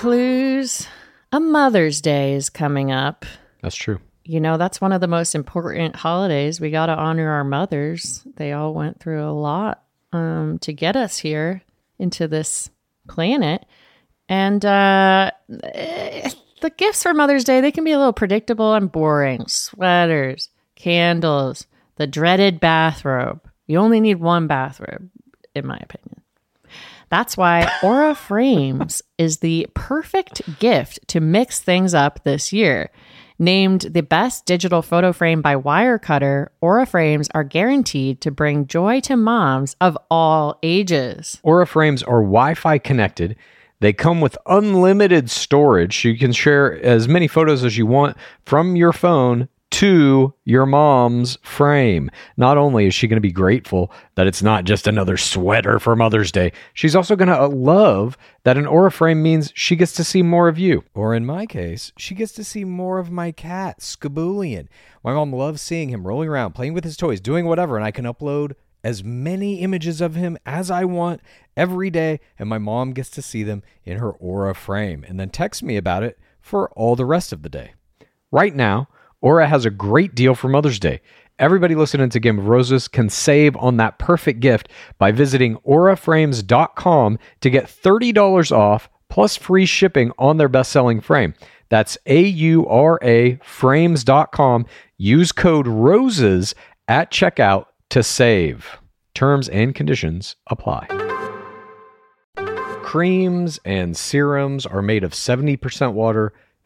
Clues. A Mother's Day is coming up. That's true. You know, that's one of the most important holidays. We got to honor our mothers. They all went through a lot um, to get us here into this planet. And uh, the gifts for Mother's Day, they can be a little predictable and boring. Sweaters, candles, the dreaded bathrobe. You only need one bathrobe, in my opinion. That's why Aura Frames is the perfect gift to mix things up this year. Named the best digital photo frame by Wirecutter, Aura Frames are guaranteed to bring joy to moms of all ages. Aura frames are Wi Fi connected. They come with unlimited storage. You can share as many photos as you want from your phone to your mom's frame. Not only is she going to be grateful that it's not just another sweater for Mother's Day, she's also going to uh, love that an Aura frame means she gets to see more of you. Or in my case, she gets to see more of my cat, Skaboolian. My mom loves seeing him rolling around, playing with his toys, doing whatever, and I can upload as many images of him as I want every day, and my mom gets to see them in her Aura frame and then text me about it for all the rest of the day. Right now, Aura has a great deal for Mother's Day. Everybody listening to Game of Roses can save on that perfect gift by visiting auraframes.com to get $30 off plus free shipping on their best selling frame. That's A U R A frames.com. Use code ROSES at checkout to save. Terms and conditions apply. Creams and serums are made of 70% water,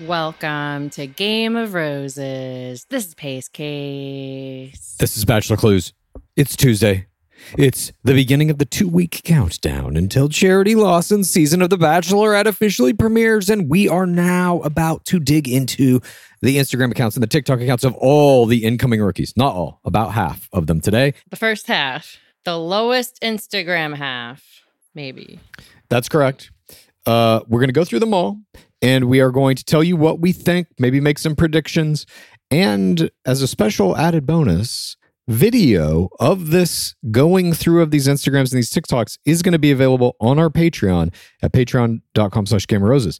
Welcome to Game of Roses. This is Pace Case. This is Bachelor Clues. It's Tuesday. It's the beginning of the two week countdown until Charity Lawson's season of The Bachelorette officially premieres, and we are now about to dig into the Instagram accounts and the TikTok accounts of all the incoming rookies. Not all, about half of them today. The first half, the lowest Instagram half, maybe. That's correct. Uh, we're going to go through them all, and we are going to tell you what we think, maybe make some predictions, and as a special added bonus, video of this going through of these Instagrams and these TikToks is going to be available on our Patreon at patreon.com slash Game of roses.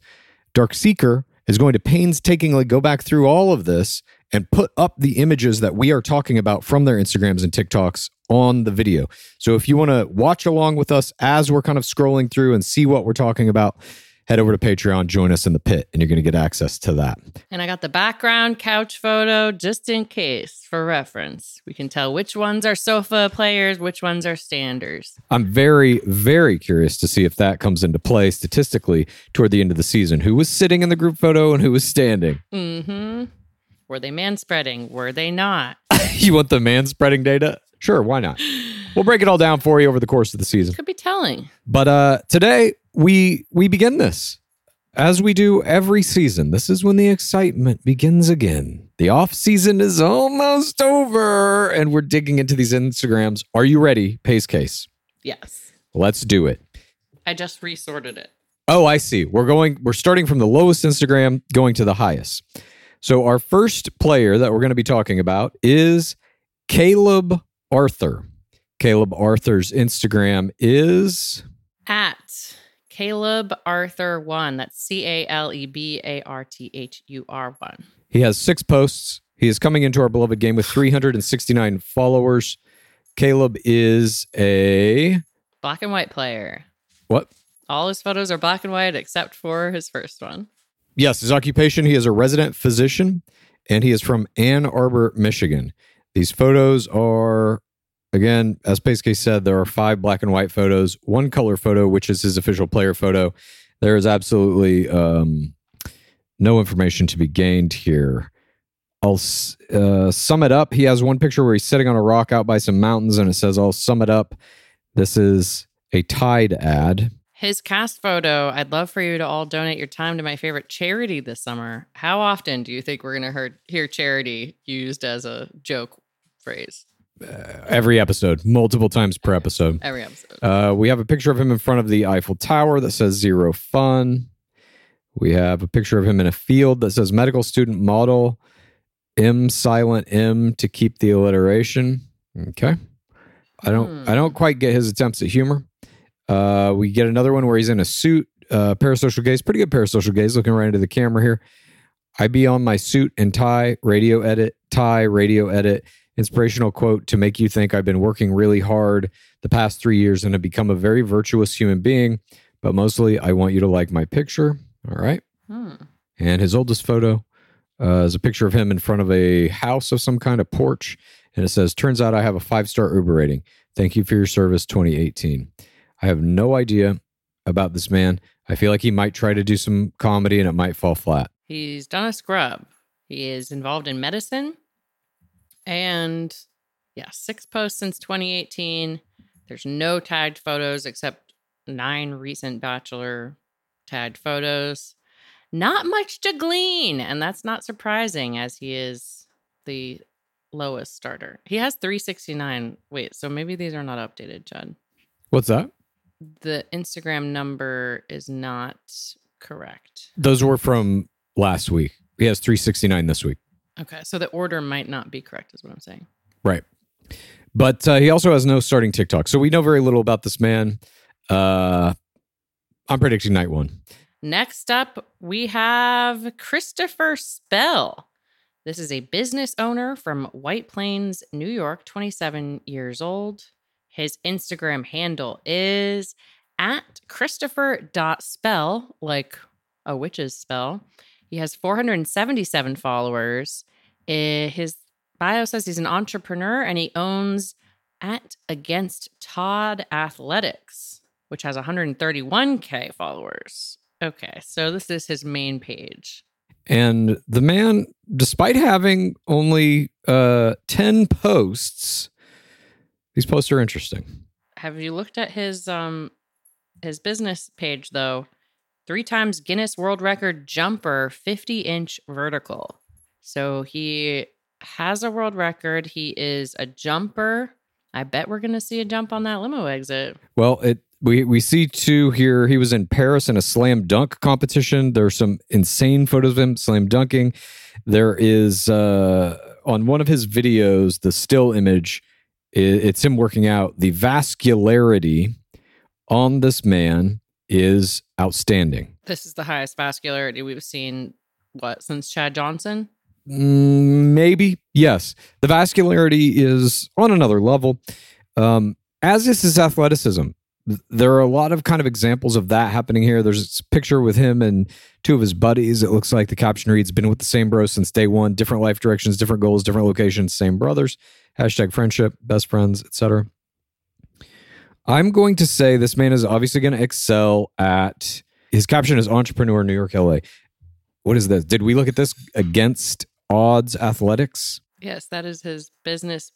Dark Seeker is going to painstakingly go back through all of this and put up the images that we are talking about from their Instagrams and TikToks on the video. So if you want to watch along with us as we're kind of scrolling through and see what we're talking about, head over to Patreon, join us in the pit, and you're going to get access to that. And I got the background couch photo just in case for reference. We can tell which ones are sofa players, which ones are standers. I'm very, very curious to see if that comes into play statistically toward the end of the season. Who was sitting in the group photo and who was standing? Mm-hmm. Were they man spreading? Were they not? you want the man spreading data? Sure, why not? We'll break it all down for you over the course of the season. Could be telling. But uh today we we begin this as we do every season. This is when the excitement begins again. The off season is almost over and we're digging into these Instagrams. Are you ready? Pace case. Yes. Let's do it. I just resorted it. Oh, I see. We're going we're starting from the lowest Instagram going to the highest. So our first player that we're going to be talking about is Caleb Arthur. Caleb Arthur's Instagram is At Caleb Arthur one. That's C A L E B A R T H U R one. he has 6 posts. He is coming into our beloved game with 369 followers. Caleb is a Black and white player. what? All his photos are black and white except for his first one. Yes, his occupation, he is a resident physician and he is from Ann Arbor, Michigan. These photos are, again, as Pacecase said, there are five black and white photos, one color photo, which is his official player photo. There is absolutely um, no information to be gained here. I'll uh, sum it up. He has one picture where he's sitting on a rock out by some mountains, and it says, I'll sum it up. This is a Tide ad. His cast photo, I'd love for you to all donate your time to my favorite charity this summer. How often do you think we're going to hear charity used as a joke phrase? Every episode, multiple times per episode. Every episode. Uh, we have a picture of him in front of the Eiffel Tower that says zero fun. We have a picture of him in a field that says medical student model M silent M to keep the alliteration. Okay. I don't Hmm. I don't quite get his attempts at humor. Uh, we get another one where he's in a suit, uh, parasocial gaze, pretty good parasocial gaze, looking right into the camera here. I be on my suit and tie, radio edit, tie, radio edit, inspirational quote to make you think I've been working really hard the past three years and have become a very virtuous human being. But mostly, I want you to like my picture. All right. Hmm. And his oldest photo uh, is a picture of him in front of a house of some kind of porch. And it says, Turns out I have a five star Uber rating. Thank you for your service 2018. I have no idea about this man. I feel like he might try to do some comedy and it might fall flat. He's done a scrub. He is involved in medicine. And yeah, six posts since 2018. There's no tagged photos except nine recent Bachelor tagged photos. Not much to glean. And that's not surprising as he is the lowest starter. He has 369. Wait, so maybe these are not updated, Judd. What's that? The Instagram number is not correct. Those were from last week. He has 369 this week. Okay, so the order might not be correct, is what I'm saying. Right. But uh, he also has no starting TikTok. So we know very little about this man. Uh, I'm predicting night one. Next up, we have Christopher Spell. This is a business owner from White Plains, New York, 27 years old. His Instagram handle is at Christopher.spell, like a witch's spell. He has 477 followers. Eh, His bio says he's an entrepreneur and he owns at Against Odds Athletics, which has 131K followers. Okay, so this is his main page. And the man, despite having only uh, 10 posts, these posts are interesting. Have you looked at his um his business page though? Three times Guinness World Record jumper, 50 inch vertical. So he has a world record. He is a jumper. I bet we're gonna see a jump on that limo exit. Well, it we we see two here. He was in Paris in a slam dunk competition. There's some insane photos of him slam dunking. There is uh, on one of his videos the still image. it's him working out. The vascularity on this man is outstanding. This is the highest vascularity we've seen what since Chad Johnson? Mm, maybe yes. The vascularity is on another level. Um, as is his athleticism. There are a lot of kind of examples of that happening here. There's this picture with him and two of his buddies. It looks like the caption reads, Been with the same bro since day one, different life directions, different goals, different locations, same brothers. Hashtag friendship, best friends, etc. I'm going to say this man is obviously going to excel at his caption is entrepreneur New York LA. What is this? Did we look at this against odds athletics? Yes, that is his business.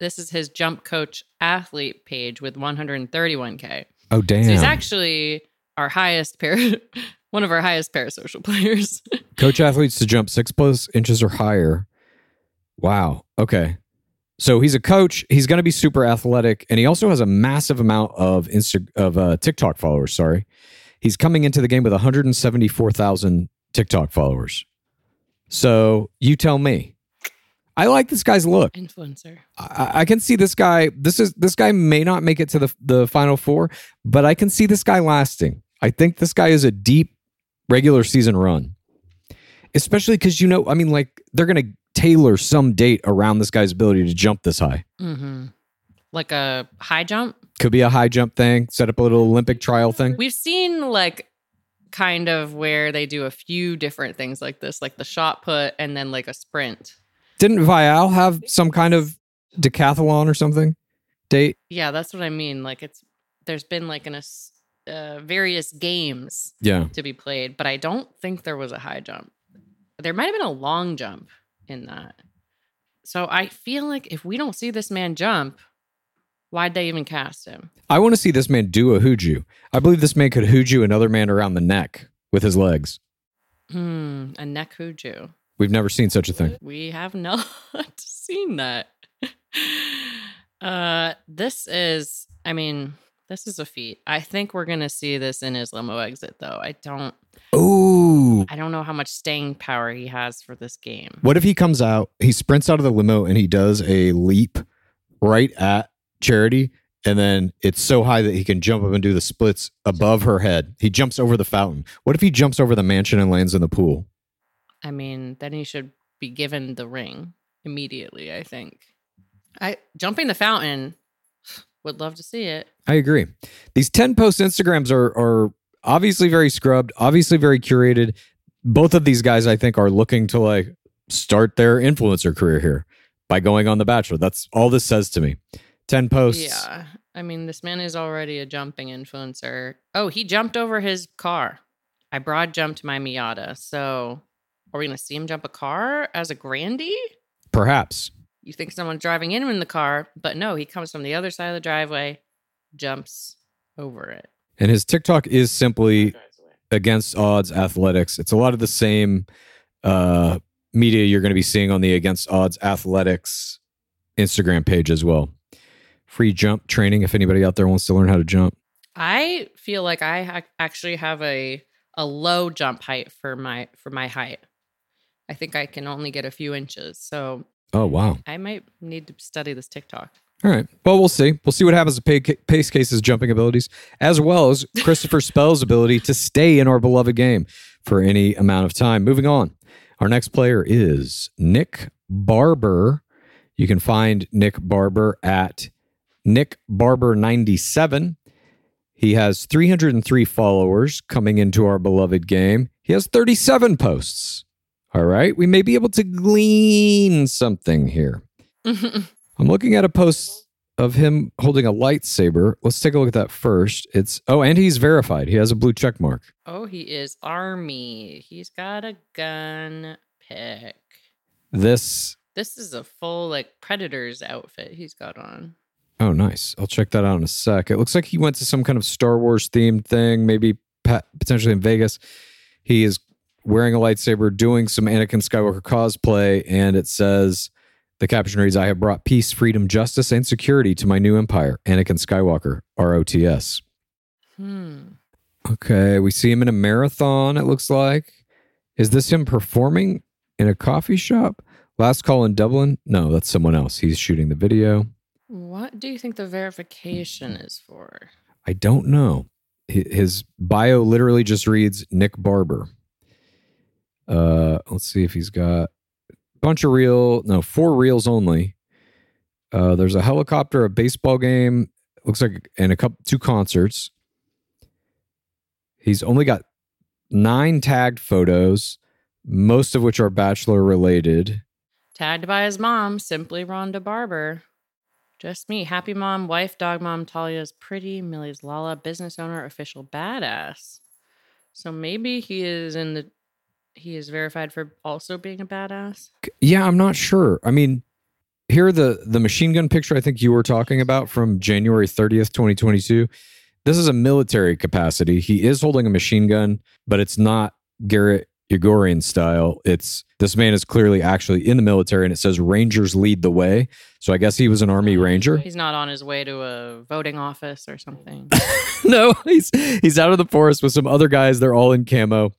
This is his jump coach athlete page with 131k. Oh damn. So he's actually our highest pair, one of our highest parasocial players. Coach athletes to jump six plus inches or higher. Wow. Okay. So he's a coach. He's going to be super athletic, and he also has a massive amount of Insta of uh, TikTok followers. Sorry, he's coming into the game with 174,000 TikTok followers. So you tell me. I like this guy's look. Influencer. I, I can see this guy. This is this guy may not make it to the the final four, but I can see this guy lasting. I think this guy is a deep regular season run, especially because you know, I mean, like they're gonna tailor some date around this guy's ability to jump this high. hmm Like a high jump. Could be a high jump thing. Set up a little Olympic trial thing. We've seen like kind of where they do a few different things like this, like the shot put and then like a sprint. Didn't Vial have some kind of decathlon or something date? Yeah, that's what I mean. Like it's there's been like an uh, various games Yeah. to be played, but I don't think there was a high jump. There might have been a long jump in that. So I feel like if we don't see this man jump, why'd they even cast him? I want to see this man do a hooju. I believe this man could hooju another man around the neck with his legs. Hmm, a neck hooju. We've never seen such a thing. We have not seen that. Uh, this is, I mean, this is a feat. I think we're gonna see this in his limo exit, though. I don't, Ooh. I don't know how much staying power he has for this game. What if he comes out, he sprints out of the limo and he does a leap right at Charity and then it's so high that he can jump up and do the splits above her head. He jumps over the fountain. What if he jumps over the mansion and lands in the pool? I mean, then he should be given the ring immediately. I think. I jumping the fountain. Would love to see it. I agree. These 10 post Instagrams are are obviously very scrubbed, obviously very curated. Both of these guys I think are looking to like start their influencer career here by going on the bachelor. That's all this says to me. 10 posts. Yeah. I mean, this man is already a jumping influencer. Oh, he jumped over his car. I broad jumped my Miata. So, are we going to see him jump a car as a grandee? Perhaps. You think someone's driving in him in the car, but no, he comes from the other side of the driveway, jumps over it. And his TikTok is simply against odds athletics. It's a lot of the same uh, media you're going to be seeing on the against odds athletics Instagram page as well. Free jump training if anybody out there wants to learn how to jump. I feel like I ha- actually have a a low jump height for my for my height. I think I can only get a few inches, so Oh wow! I might need to study this TikTok. All right. Well, we'll see. We'll see what happens to Pace Case's jumping abilities, as well as Christopher Spell's ability to stay in our beloved game for any amount of time. Moving on. Our next player is Nick Barber. You can find Nick Barber at Nick Barber 97. He has 303 followers coming into our beloved game. He has 37 posts. All right. We may be able to glean something here. I'm looking at a post of him holding a lightsaber. Let's take a look at that first. It's oh, and he's verified. He has a blue check mark. oh, he is army. He's got a gun pick. This This is a full like predator's outfit he's got on. oh, nice. I'll check that out in a sec. It looks like he went to some kind of Star Wars themed thing, maybe potentially in Vegas. He is wearing a lightsaber, doing some Anakin Skywalker cosplay, and it says the caption reads, "I have brought peace, freedom, justice, and security to my new empire, Anakin Skywalker, ROTS." Hmm. Okay, we see him in a marathon, it looks like. Is this him performing in a coffee shop? Last call in Dublin? No, that's someone else. He's shooting the video. What do you think the verification is for? I don't know. His bio literally just reads Nick Barber. Uh, let's see if he's got bunch of real, no, four reels only. Uh, there's a helicopter, a baseball game, looks like, and a couple two concerts. He's only got nine tagged photos, most of which are bachelor related. Tagged by his mom, simply Rhonda Barber. Just me, happy mom, wife, dog mom, Talia's pretty, Millie's Lala, business owner, official badass. So maybe he is in the he is verified for also being a badass. Yeah, I'm not sure. I mean, here the the machine gun picture I think you were talking about from January 30th, 2022. This is a military capacity. He is holding a machine gun, but it's not Garrett Yrigoyen style. It's this man is clearly actually in the military and it says Rangers lead the way. So I guess he was an army oh, ranger. He's not on his way to a voting office or something. no, he's he's out of the forest with some other guys. They're all in camo.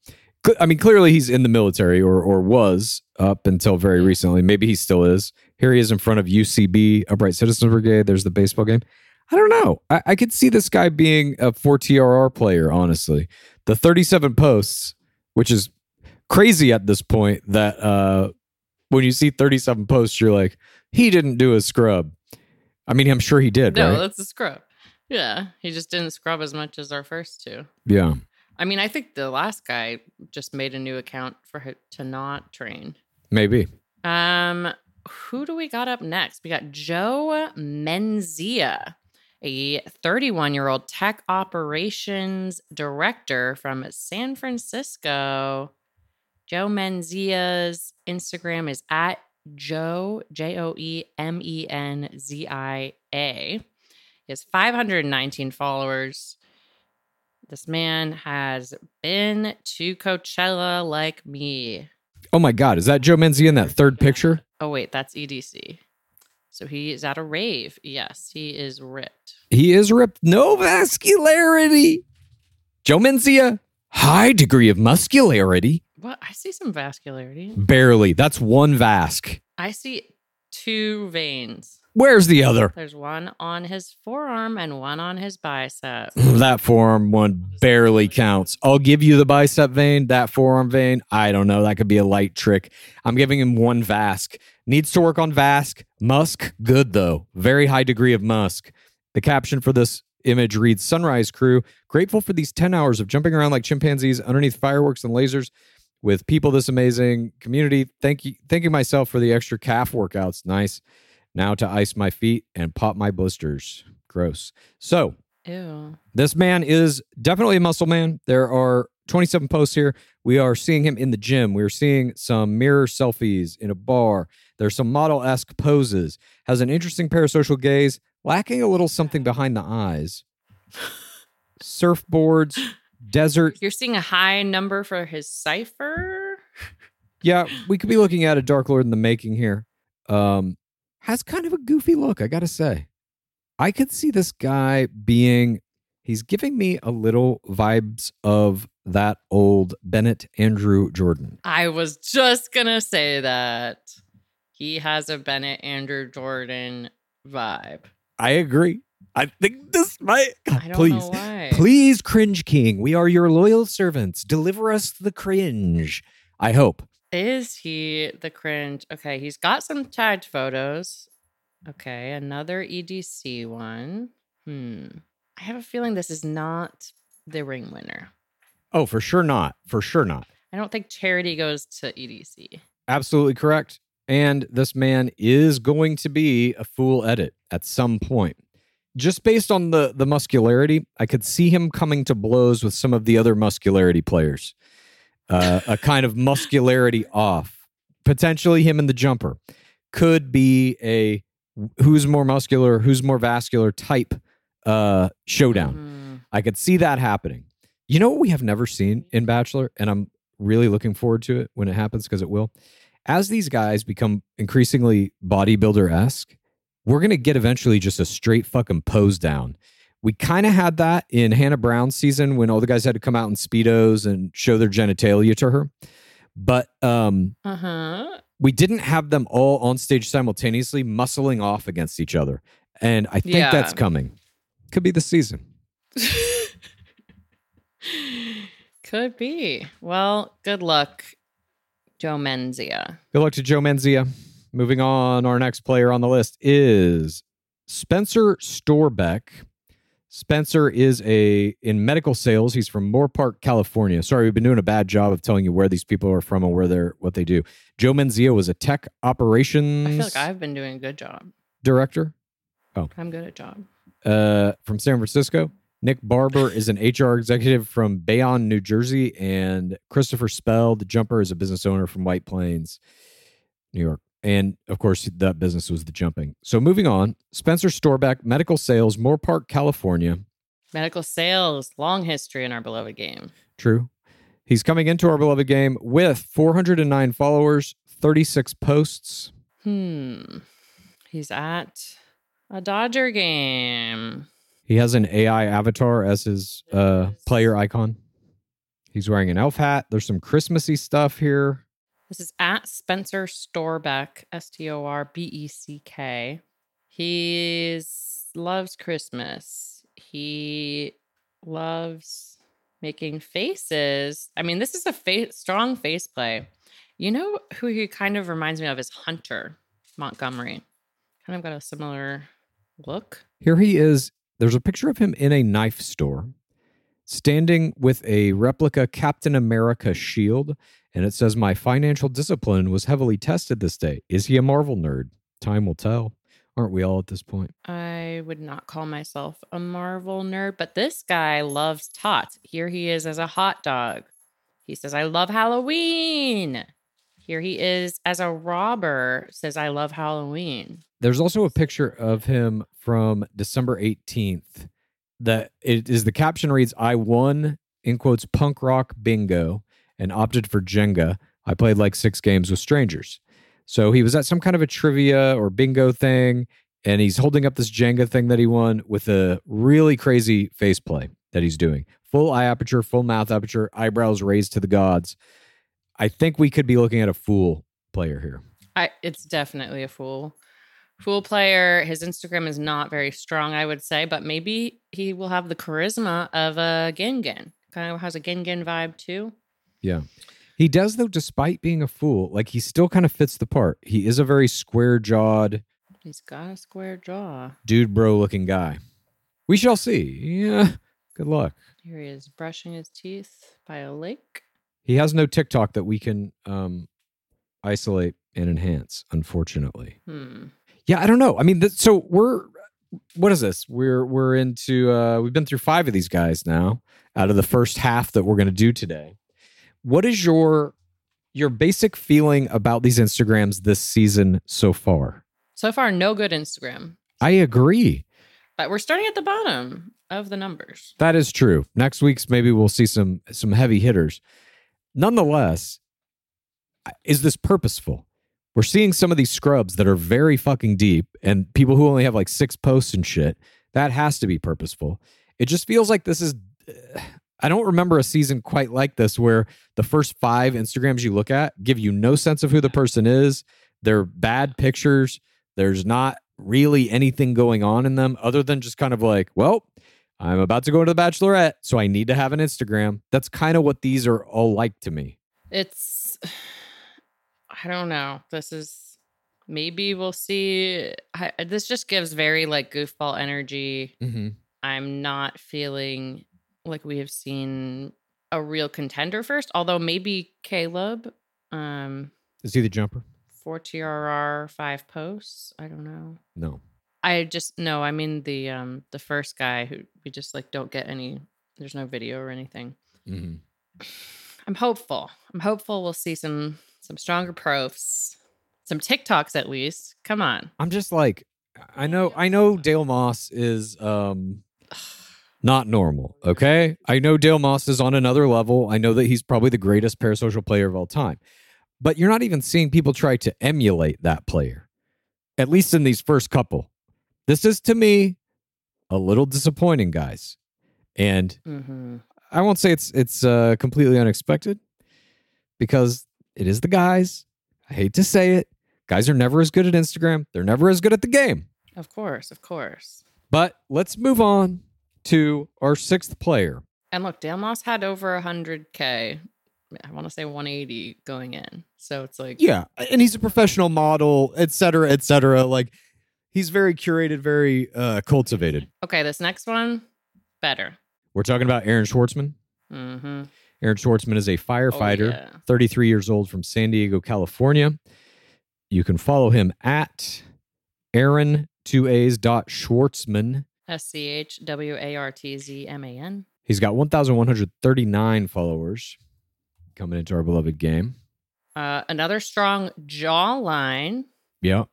I mean, clearly he's in the military or or was up until very recently. Maybe he still is. Here he is in front of UCB, Upright Citizens Brigade. There's the baseball game. I don't know. I, I could see this guy being a 4TRR player, honestly. The 37 posts, which is crazy at this point, that uh, when you see 37 posts, you're like, he didn't do a scrub. I mean, I'm sure he did, no, right? that's a scrub. Yeah, he just didn't scrub as much as our first two. Yeah. I mean, I think the last guy just made a new account for her to not train. Maybe. Um, who do we got up next? We got Joe Menzia, a 31 year old tech operations director from San Francisco. Joe Menzia's Instagram is at Joe, J O E M E N Z I A. He has 519 followers. This man has been to Coachella like me. Oh my God. Is that Joe Menzia in that third picture? Oh, wait, that's EDC. So he is at a rave. Yes, he is ripped. He is ripped. No vascularity. Joe Menzia, high degree of muscularity. What? I see some vascularity. Barely. That's one vasc. I see two veins. Where's the other? There's one on his forearm and one on his bicep. That forearm one barely counts. I'll give you the bicep vein, that forearm vein. I don't know. That could be a light trick. I'm giving him one Vask. Needs to work on Vask. Musk, good though. Very high degree of Musk. The caption for this image reads Sunrise Crew, grateful for these 10 hours of jumping around like chimpanzees underneath fireworks and lasers with people this amazing community. Thank you, thanking myself for the extra calf workouts. Nice. Now to ice my feet and pop my blisters. Gross. So Ew. this man is definitely a muscle man. There are 27 posts here. We are seeing him in the gym. We're seeing some mirror selfies in a bar. There's some model esque poses. Has an interesting parasocial gaze, lacking a little something behind the eyes. Surfboards, desert. You're seeing a high number for his cipher. Yeah, we could be looking at a Dark Lord in the making here. Um, has kind of a goofy look, I gotta say. I could see this guy being. He's giving me a little vibes of that old Bennett Andrew Jordan. I was just gonna say that he has a Bennett Andrew Jordan vibe. I agree. I think this might. Don't please, please, Cringe King, we are your loyal servants. Deliver us the cringe. I hope. Is he the cringe? Okay, he's got some tagged photos. Okay, another EDC one. Hmm. I have a feeling this is not the ring winner. Oh, for sure not. For sure not. I don't think charity goes to EDC. Absolutely correct. And this man is going to be a fool edit at some point. Just based on the the muscularity, I could see him coming to blows with some of the other muscularity players. Uh, a kind of muscularity off. Potentially him and the jumper. Could be a who's more muscular, who's more vascular type uh showdown. Mhm. I could see that happening. You know what we have never seen in Bachelor, and I'm really looking forward to it when it happens because it will. As these guys become increasingly bodybuilder esque, we're gonna get eventually just a straight fucking pose down. We kind of had that in Hannah Brown's season when all the guys had to come out in speedos and show their genitalia to her, but um, Uh-huh. we didn't have them all on stage simultaneously muscling off against each other, and I think Yeah. that's coming. Could be the season. Could be. Well, good luck, Joe Menzia. Good luck to Joe Menzia. Moving on, our next player on the list is Spencer Storbeck. Spencer is a in medical sales. He's from Moorpark, California. Sorry, we've been doing a bad job of telling you where these people are from and where they're what they do. Joe Menzia is a tech operations I feel like I've been doing a good job. director Oh, I'm good at job. uh, from San Francisco. Nick Barber is an HR executive from Bayonne, New Jersey, and Christopher Spell, the jumper, is a business owner from White Plains, New York. And of course, that business was the jumping. So moving on, Spencer Storbeck, medical sales, Moorpark, California. Medical sales, long history in our beloved game. True. He's coming into our beloved game with 409 followers, 36 posts. Hmm. He's at a Dodger game. He has an AI avatar as his uh, player icon. He's wearing an elf hat. There's some Christmassy stuff here. This is at Spencer Storbeck, S T O R B E C K. He loves Christmas. He loves making faces. I mean, this is a strong face play. You know who he kind of reminds me of is Hunter Montgomery. Kind of got a similar look. Here he is. There's a picture of him in a knife store, standing with a replica Captain America shield, and it says, My financial discipline was heavily tested this day. Is he a Marvel nerd? Time will tell. Aren't we all at this point? I would not call myself a Marvel nerd, but this guy loves tots. Here he is as a hot dog. He says, I love Halloween. Here he is as a robber, says, I love Halloween. There's also a picture of him from December 18th that it is the caption reads, I won, in quotes, punk rock bingo and opted for Jenga. I played like six games with strangers. So he was at some kind of a trivia or bingo thing, and he's holding up this Jenga thing that he won with a really crazy face play that he's doing. Full eye aperture, full mouth aperture, eyebrows raised to the gods. I think we could be looking at a fool player here. I, it's definitely a fool. Fool player. His Instagram is not very strong, I would say, but maybe he will have the charisma of a Gengen. Kind of has a Gengen vibe too. Yeah. He does, though, despite being a fool, like he still kind of fits the part. He is a very square jawed, He's got a square jaw. dude bro looking guy. We shall see. Yeah. Good luck. Here he is brushing his teeth by a lake. He has no TikTok that we can um, isolate and enhance, unfortunately. Hmm. Yeah, I don't know. I mean, th- so we're what is this? We're we're into uh we've been through 5 of these guys now out of the first half that we're going to do today. What is your your basic feeling about these Instagrams this season so far? So far, no good Instagram. I agree. But we're starting at the bottom of the numbers. That is true. Next week's maybe we'll see some some heavy hitters. Nonetheless, is this purposeful? We're seeing some of these scrubs that are very fucking deep and people who only have like six posts and shit. That has to be purposeful. It just feels like this is I don't remember a season quite like this where the first 5 Instagrams you look at give you no sense of who the person is. They're bad pictures. There's not really anything going on in them other than just kind of like, well, I'm about to go into the bachelorette, so I need to have an Instagram. That's kind of what these are all like to me. It's, I don't know. This is maybe we'll see. I, this just gives very like goofball energy. Mm-hmm. I'm not feeling like we have seen a real contender first, although maybe Caleb, um, Is he the jumper? four TRR, five posts. I don't know. No. I just no, I mean the um the first guy who we just like don't get any there's no video or anything. Mm-hmm. I'm hopeful. I'm hopeful we'll see some some stronger profs. Some TikToks at least. Come on. I'm just like, I know, I know Dale Moss is um not normal. Okay, I know Dale Moss is on another level. I know that he's probably the greatest parasocial player of all time, but you're not even seeing people try to emulate that player. At least in these first couple, this is to me a little disappointing, guys. And Mm-hmm. I won't say it's it's uh, completely unexpected because it is the guys. I hate to say it. Guys are never as good at Instagram. They're never as good at the game. Of course, of course. But let's move on to our sixth player. And look, Dale Moss had over 100K I want to say 180 going in. So it's like, Yeah, and he's a professional model, et cetera, et cetera. Like he's very curated, very uh, cultivated. okay, this next one, better. We're talking about Aaron Schwartzman. Mm-hmm. Aaron Schwartzman is a firefighter, yeah. 33 years old from San Diego, California. You can follow him at Aaron two A's dot Schwartzman. S C H W A R T Z M A N. He's got 1,139 followers coming into our beloved game. Uh, another strong jawline. Yep.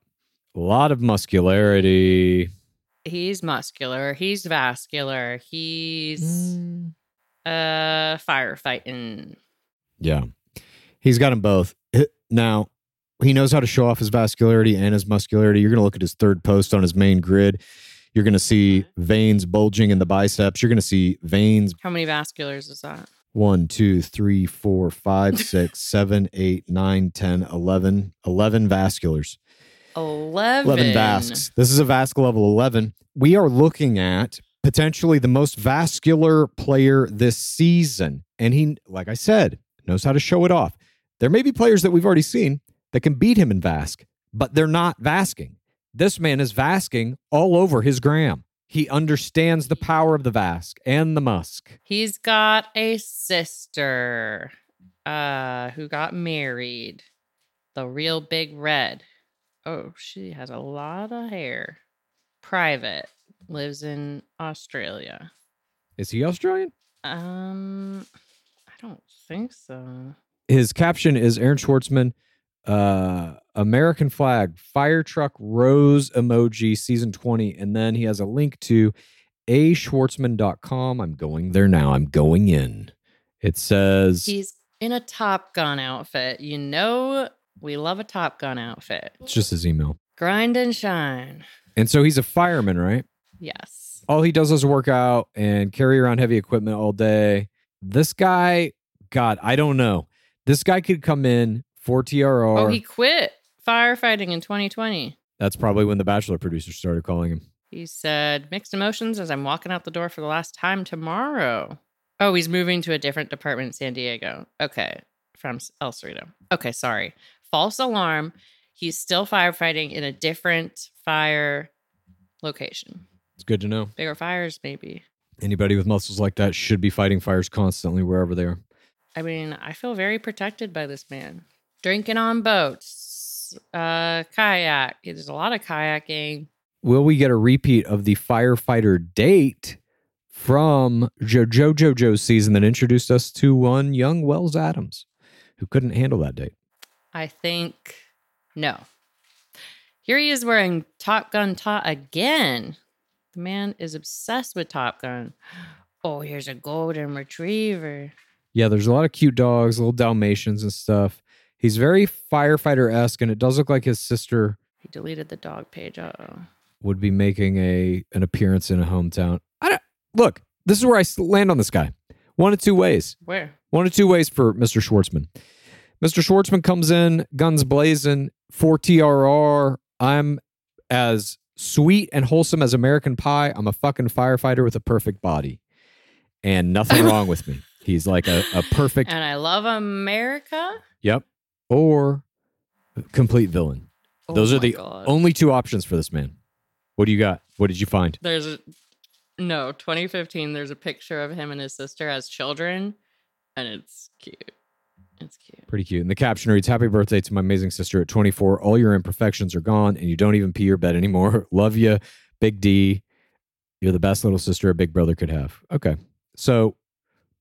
A lot of muscularity. He's muscular. He's vascular. He's Mm. Uh firefighting. Yeah. He's got them both. Now, he knows how to show off his vascularity and his muscularity. You're going to look at his third post on his main grid. You're going to see veins bulging in the biceps. You're going to see veins How many vasculars is that? one, two, three, four, five, six, seven, eight, nine, 10, 11, 11 vasculars. 11. 11 vascs. This is a vasc level 11. We are looking at potentially the most vascular player this season. And he, like I said, knows how to show it off. There may be players that we've already seen that can beat him in Vask, but they're not Vasking. This man is Vasking all over his gram. He understands the power of the Vask and the Musk. He's got a sister uh who got married. The real big red. Oh, she has a lot of hair. Private. Lives in Australia. Is he Australian? Um I don't think so. his caption is Aaron Schwartzman, uh, American flag, fire truck rose emoji, season 20. And then he has a link to ashwartzman.com. I'm going there now. I'm going in. It says, He's in a Top Gun outfit. You know we love a Top Gun outfit. it's just his email. Grind and shine. And so he's a fireman, right? Yes. All he does is work out and carry around heavy equipment all day. This guy, God, I don't know. This guy could come in for TRR. Oh, he quit firefighting in 2020. That's probably when the Bachelor producers started calling him. He said, mixed emotions as I'm walking out the door for the last time tomorrow. Oh, he's moving to a different department in San Diego. Okay. From El Cerrito. Okay, sorry. False alarm. He's still firefighting in a different fire location. It's good to know. Bigger fires, maybe. Anybody with muscles like that should be fighting fires constantly wherever they are. I mean, I feel very protected by this man. Drinking on boats, uh, kayak. There's a lot of kayaking. Will we get a repeat of the firefighter date from JoJo JoJo's season that introduced us to one young Wells Adams, who couldn't handle that date? I think no. Here he is wearing Top Gun top again. The man is obsessed with Top Gun. Oh, here's a golden retriever. Yeah, there's a lot of cute dogs, little Dalmatians and stuff. He's very firefighter esque, and it does look like his sister He deleted the dog page. Uh oh. would be making a an appearance in a hometown. I don't, look. This is where I land on this guy. One of two ways. Where? One of two ways for Mr. Schwartzman. Mr. Schwartzman comes in, guns blazing, for TRR. I'm as sweet and wholesome as American Pie. I'm a fucking firefighter with a perfect body. And nothing wrong with me. He's like a, a perfect, And I love America. yep, or complete villain. Oh Those are the God. only two options for this man. What do you got? What did you find? There's a no 2015. There's a picture of him and his sister as children, and it's cute. It's cute. Pretty cute. And the caption reads Happy birthday to my amazing sister at 24. All your imperfections are gone and you don't even pee your bed anymore. Love you, Big D. You're the best little sister a big brother could have. Okay. So,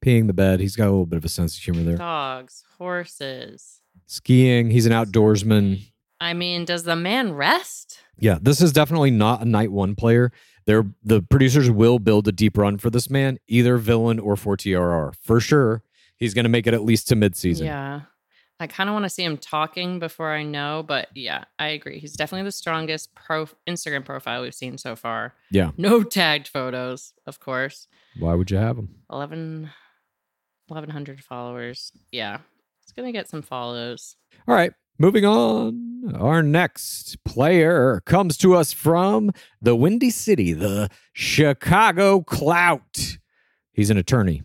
peeing the bed. He's got a little bit of a sense of humor there. Dogs, horses. Skiing. He's an outdoorsman. I mean, does the man rest? Yeah, this is definitely not a night one player. They're, the producers will build a deep run for this man, either villain or for TRR. For sure. He's going to make it at least to midseason. Yeah. I kind of want to see him talking before I know, but yeah, I agree. He's definitely the strongest pro Instagram profile we've seen so far. Yeah. No tagged photos, of course. Why would you have him? 11 1100 followers. Yeah. It's going to get some follows. All right, moving on. Our next player comes to us from the Windy City, the Chicago Clout. He's an attorney.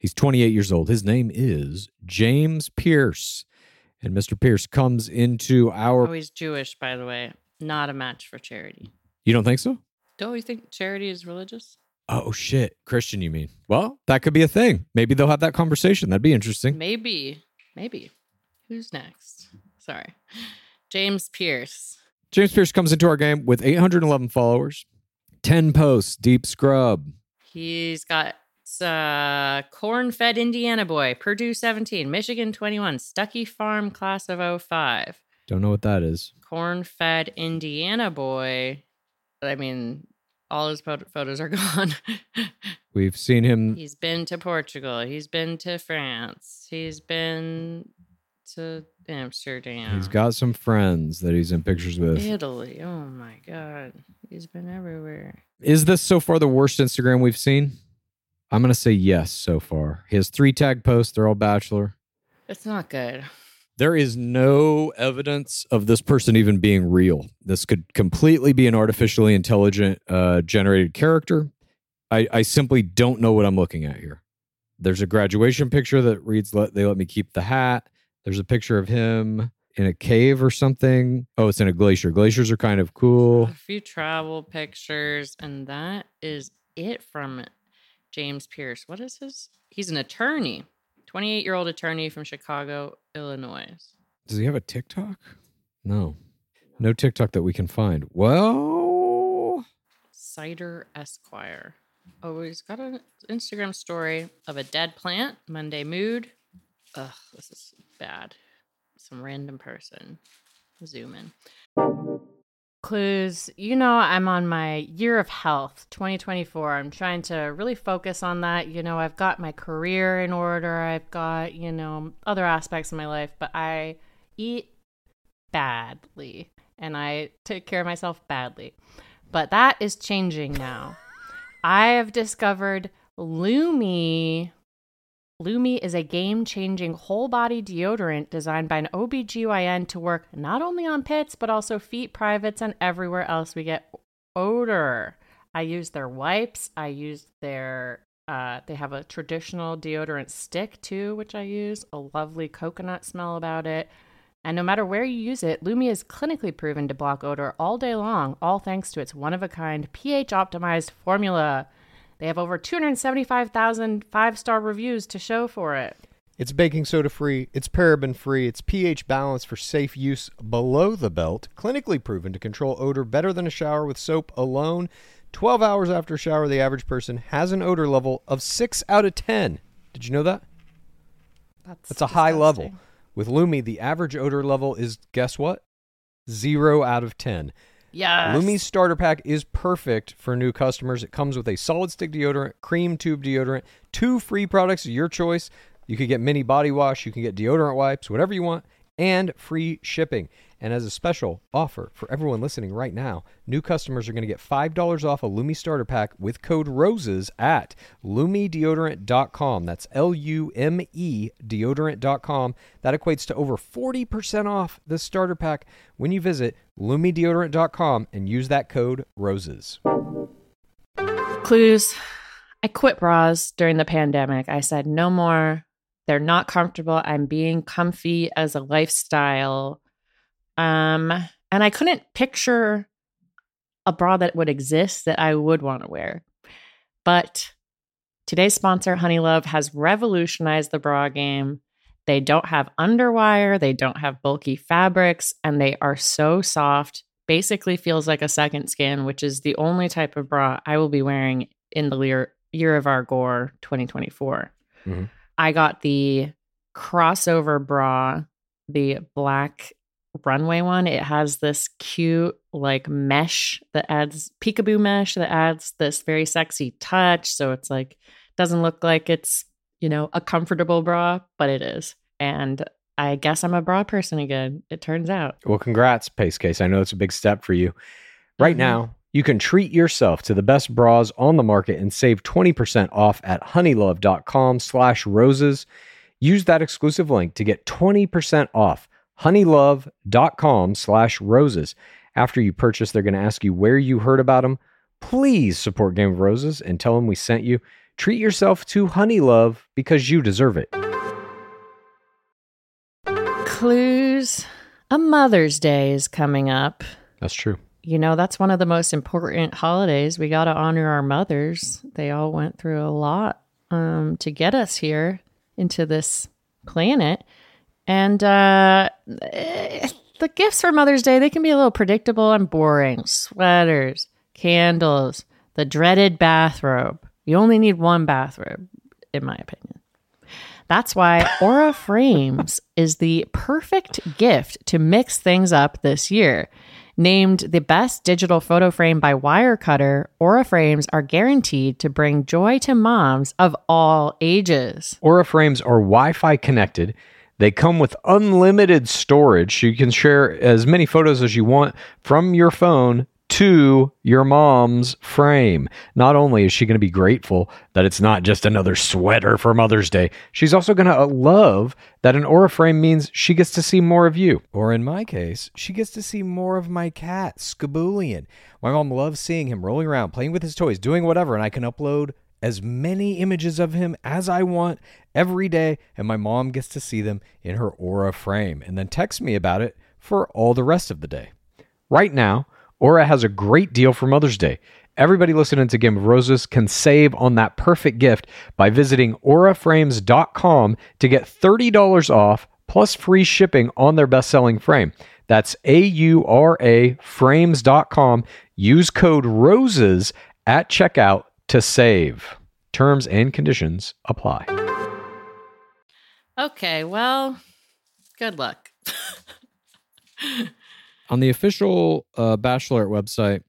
He's 28 years old. His name is James Pierce. And Mr. Pierce comes into our. Oh, he's Jewish, by the way. Not a match for charity. You don't think so? Don't you think charity is religious? Oh, shit. Christian, you mean? Well, that could be a thing. Maybe they'll have that conversation. That'd be interesting. Maybe. Maybe. Who's next? Sorry. James Pierce. James Pierce comes into our game with 811 followers, 10 posts, deep scrub. He's got uh, corn fed Indiana boy, Purdue 17, Michigan 21, Stuckey Farm class of 05. Don't know what that is. Corn fed Indiana boy. I mean, all his photos are gone. We've seen him. He's been to Portugal. He's been to France. He's been to Amsterdam. He's got some friends that he's in pictures with. Italy. Oh my God. He's been everywhere. Is this so far the worst Instagram we've seen? I'm going to say yes so far. He has three tag posts. They're all bachelor. It's not good. There is no evidence of this person even being real. This could completely be an artificially intelligent uh, generated character. I, I simply don't know what I'm looking at here. There's a graduation picture that reads, let, They let me keep the hat. There's a picture of him in a cave or something. Oh, it's in a glacier. Glaciers are kind of cool. A few travel pictures, and that is it from James Pierce. What is his? He's an attorney, 28 year old attorney from Chicago, Illinois. Does he have a TikTok? No. No TikTok that we can find. Well, Cider Esquire. Oh, he's got an Instagram story of a dead plant, Monday mood. Ugh, this is bad. Some random person. Zoom in. Clues, you know, I'm on my year of health, 2024. I'm trying to really focus on that. You know, I've got my career in order, I've got, you know, other aspects of my life, but I eat badly and I take care of myself badly. But that is changing now. I have discovered Lume. Lume is a game changing whole body deodorant designed by an OBGYN to work not only on pits, but also feet, privates, and everywhere else we get odor. I use their wipes. I use their, uh, they have a traditional deodorant stick too, which I use, a lovely coconut smell about it. And no matter where you use it, Lume is clinically proven to block odor all day long, all thanks to its one of a kind pH optimized formula. They have over 275,000 five star reviews to show for it. It's baking soda free, it's paraben free, it's pH balanced for safe use below the belt, clinically proven to control odor better than a shower with soap alone. 12 hours after a shower, the average person has an odor level of 6 out of 10. Did you know that? That's a high level. With Lume, the average odor level is guess what? 0 out of 10. Yes. Lume's starter pack is perfect for new customers. It comes with a solid stick deodorant, cream tube deodorant, two free products of your choice. You could get mini body wash, you can get deodorant wipes, whatever you want, and free shipping. And as a special offer for everyone listening right now, new customers are going to get $5 off a Lume starter pack with code ROSES at lumedeodorant.com. That's L U M E deodorant.com. That equates to over 40% off this starter pack when you visit lumedeodorant.com and use that code ROSES. Clues. I quit bras during the pandemic. I said no more. They're not comfortable. I'm being comfy as a lifestyle. Um, and I couldn't picture a bra that would exist that I would want to wear. But today's sponsor, Honeylove, has revolutionized the bra game. They don't have underwire, they don't have bulky fabrics, and they are so soft. Basically feels like a second skin, which is the only type of bra I will be wearing in the year, year of our gore 2024. Mhm. I got the crossover bra, the black runway one. It has this cute like mesh that adds peekaboo mesh that adds this very sexy touch. So it's like doesn't look like it's, you know, a comfortable bra, but it is. And I guess I'm a bra person again, it turns out. Well, congrats, Pace Case. I know it's a big step for you. Right Mhm. now, you can treat yourself to the best bras on the market and save 20% off at honeylove.com slash roses. Use that exclusive link to get 20% off honeylove.com slash roses. After you purchase, they're going to ask you where you heard about them. Please support Game of Roses and tell them we sent you. Treat yourself to Honeylove because you deserve it. Clues. A Mother's Day is coming up. That's true. You know, that's one of the most important holidays. We got to honor our mothers. They all went through a lot um, to get us here into this planet. And uh, Eh, the gifts for Mother's Day, they can be a little predictable and boring. Sweaters, candles, the dreaded bathrobe. You only need one bathrobe, in my opinion. That's why Aura Frames is the perfect gift to mix things up this year. Named the best digital photo frame by Wirecutter, Aura Frames are guaranteed to bring joy to moms of all ages. Aura frames are Wi Fi connected. They come with unlimited storage. You can share as many photos as you want from your phone to your mom's frame. Not only is she going to be grateful that it's not just another sweater for Mother's Day, she's also going to uh, love that an Aura frame means she gets to see more of you. Or in my case, she gets to see more of my cat, Skaboolian. My mom loves seeing him rolling around, playing with his toys, doing whatever, and I can upload as many images of him as I want every day, and my mom gets to see them in her Aura frame and then text me about it for all the rest of the day. Right now, Aura has a great deal for Mother's Day. Everybody listening to Game of Roses can save on that perfect gift by visiting auraframes.com to get $30 off plus free shipping on their best selling frame. That's A U R A frames.com. Use code ROSES at checkout to save. Terms and conditions apply. Okay, well, good luck. On the official uh, Bachelorette website,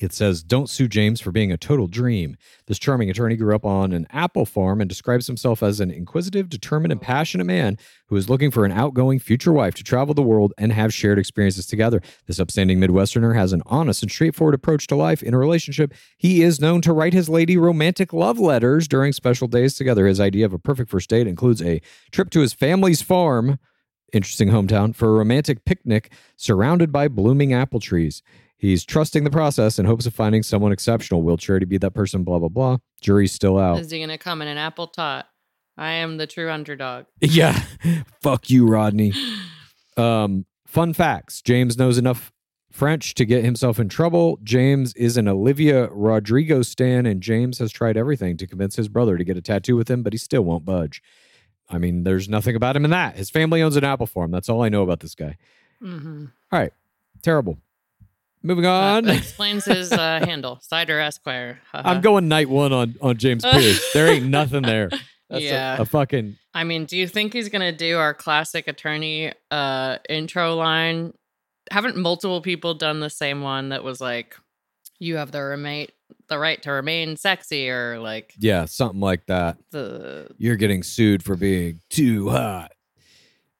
it says, Don't sue James for being a total dream. This charming attorney grew up on an apple farm and describes himself as an inquisitive, determined, and passionate man who is looking for an outgoing future wife to travel the world and have shared experiences together. This upstanding Midwesterner has an honest and straightforward approach to life in a relationship. He is known to write his lady romantic love letters during special days together. His idea of a perfect first date includes a trip to his family's farm interesting hometown for a romantic picnic surrounded by blooming apple trees. He's trusting the process in hopes of finding someone exceptional. Will Charity be that person? Blah, blah, blah. Jury's still out. Is he going to come in an apple tot? I am the true underdog. Yeah. Fuck you, Rodney. Um, fun facts James knows enough French to get himself in trouble. James is an Olivia Rodrigo stan, and James has tried everything to convince his brother to get a tattoo with him, but he still won't budge. I mean, there's nothing about him in that. His family owns an apple farm. That's all I know about this guy. Mm-hmm. All right. Terrible. Moving on. that explains his uh, handle, Cider Esquire. I'm going night one on, on James Pierce. there ain't nothing there. That's Yeah. a, fucking I mean, do you think he's gonna do our classic attorney uh intro line? Haven't multiple people done the same one that was like, "You have the remain the right to remain sexy," or like yeah, something like that. the You're getting sued for being too hot.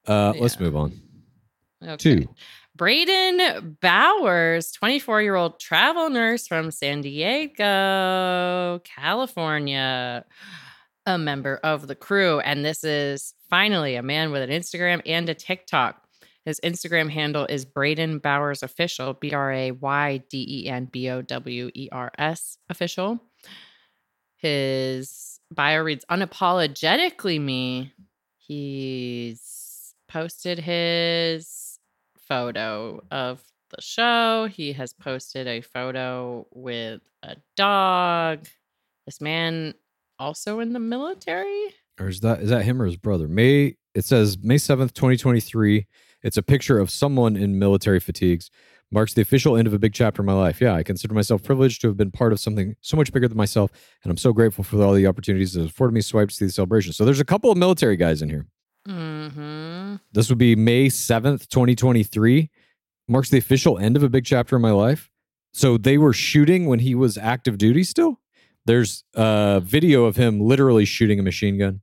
Uh, let's move on. okay. Two. Brayden Bowers, 24 year old travel nurse from San Diego, California, a member of the crew. And this is finally a man with an Instagram and a TikTok. His Instagram handle is Brayden Bowers Official, B R A Y D E N B O W E R S Official. His bio reads unapologetically me. He's posted his photo of the show. He has posted a photo with a dog. This man also in the military. Or is that is that him or his brother? May it says May 7th, 2023. It's a picture of someone in military fatigues. Marks the official end of a big chapter in my life. Yeah, I consider myself privileged to have been part of something so much bigger than myself, and I'm so grateful for all the opportunities that afforded me swipes to the celebration. So there's a couple of military guys in here. Mm-hmm. This would be May 7th, 2023. Marks the official end of a big chapter in my life. So they were shooting when he was active duty still. There's a video of him literally shooting a machine gun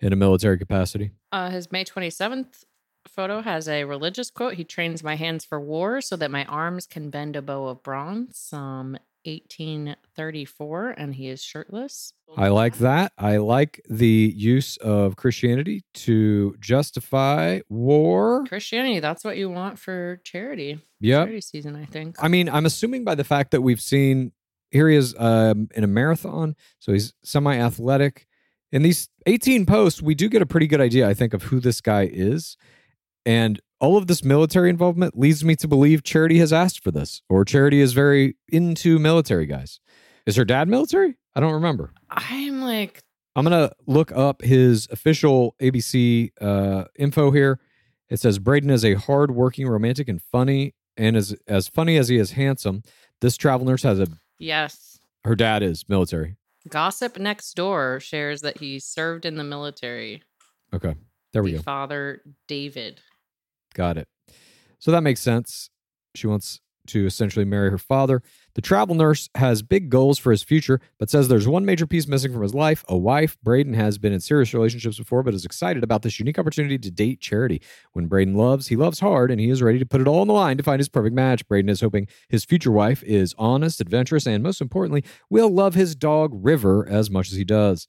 in a military capacity. Uh, his May 27th photo has a religious quote. He trains my hands for war so that my arms can bend a bow of bronze. Um, 1834, and he is shirtless. I like that. I like the use of Christianity to justify war. Christianity, that's what you want for charity. Yep. Charity season, I think. I mean, I'm assuming by the fact that we've seen here he is um, in a marathon, so he's semi-athletic. In these 18 posts, we do get a pretty good idea, I think, of who this guy is, and all of this military involvement leads me to believe Charity has asked for this, or Charity is very into military guys. Is her dad military? I don't remember. I'm like, I'm gonna look up his official ABC uh, info here. It says Brayden is a hard-working, romantic, and funny, and as as funny as he is handsome. This travel nurse has a yes. her dad is military. Gossip next door shares that he served in the military. Okay, there we the go. Father David. Got it. So that makes sense. She wants to essentially marry her father. The travel nurse has big goals for his future, but says there's one major piece missing from his life a wife. Brayden has been in serious relationships before, but is excited about this unique opportunity to date Charity. When Brayden loves, he loves hard, and he is ready to put it all on the line to find his perfect match. Brayden is hoping his future wife is honest, adventurous, and most importantly, will love his dog River as much as he does.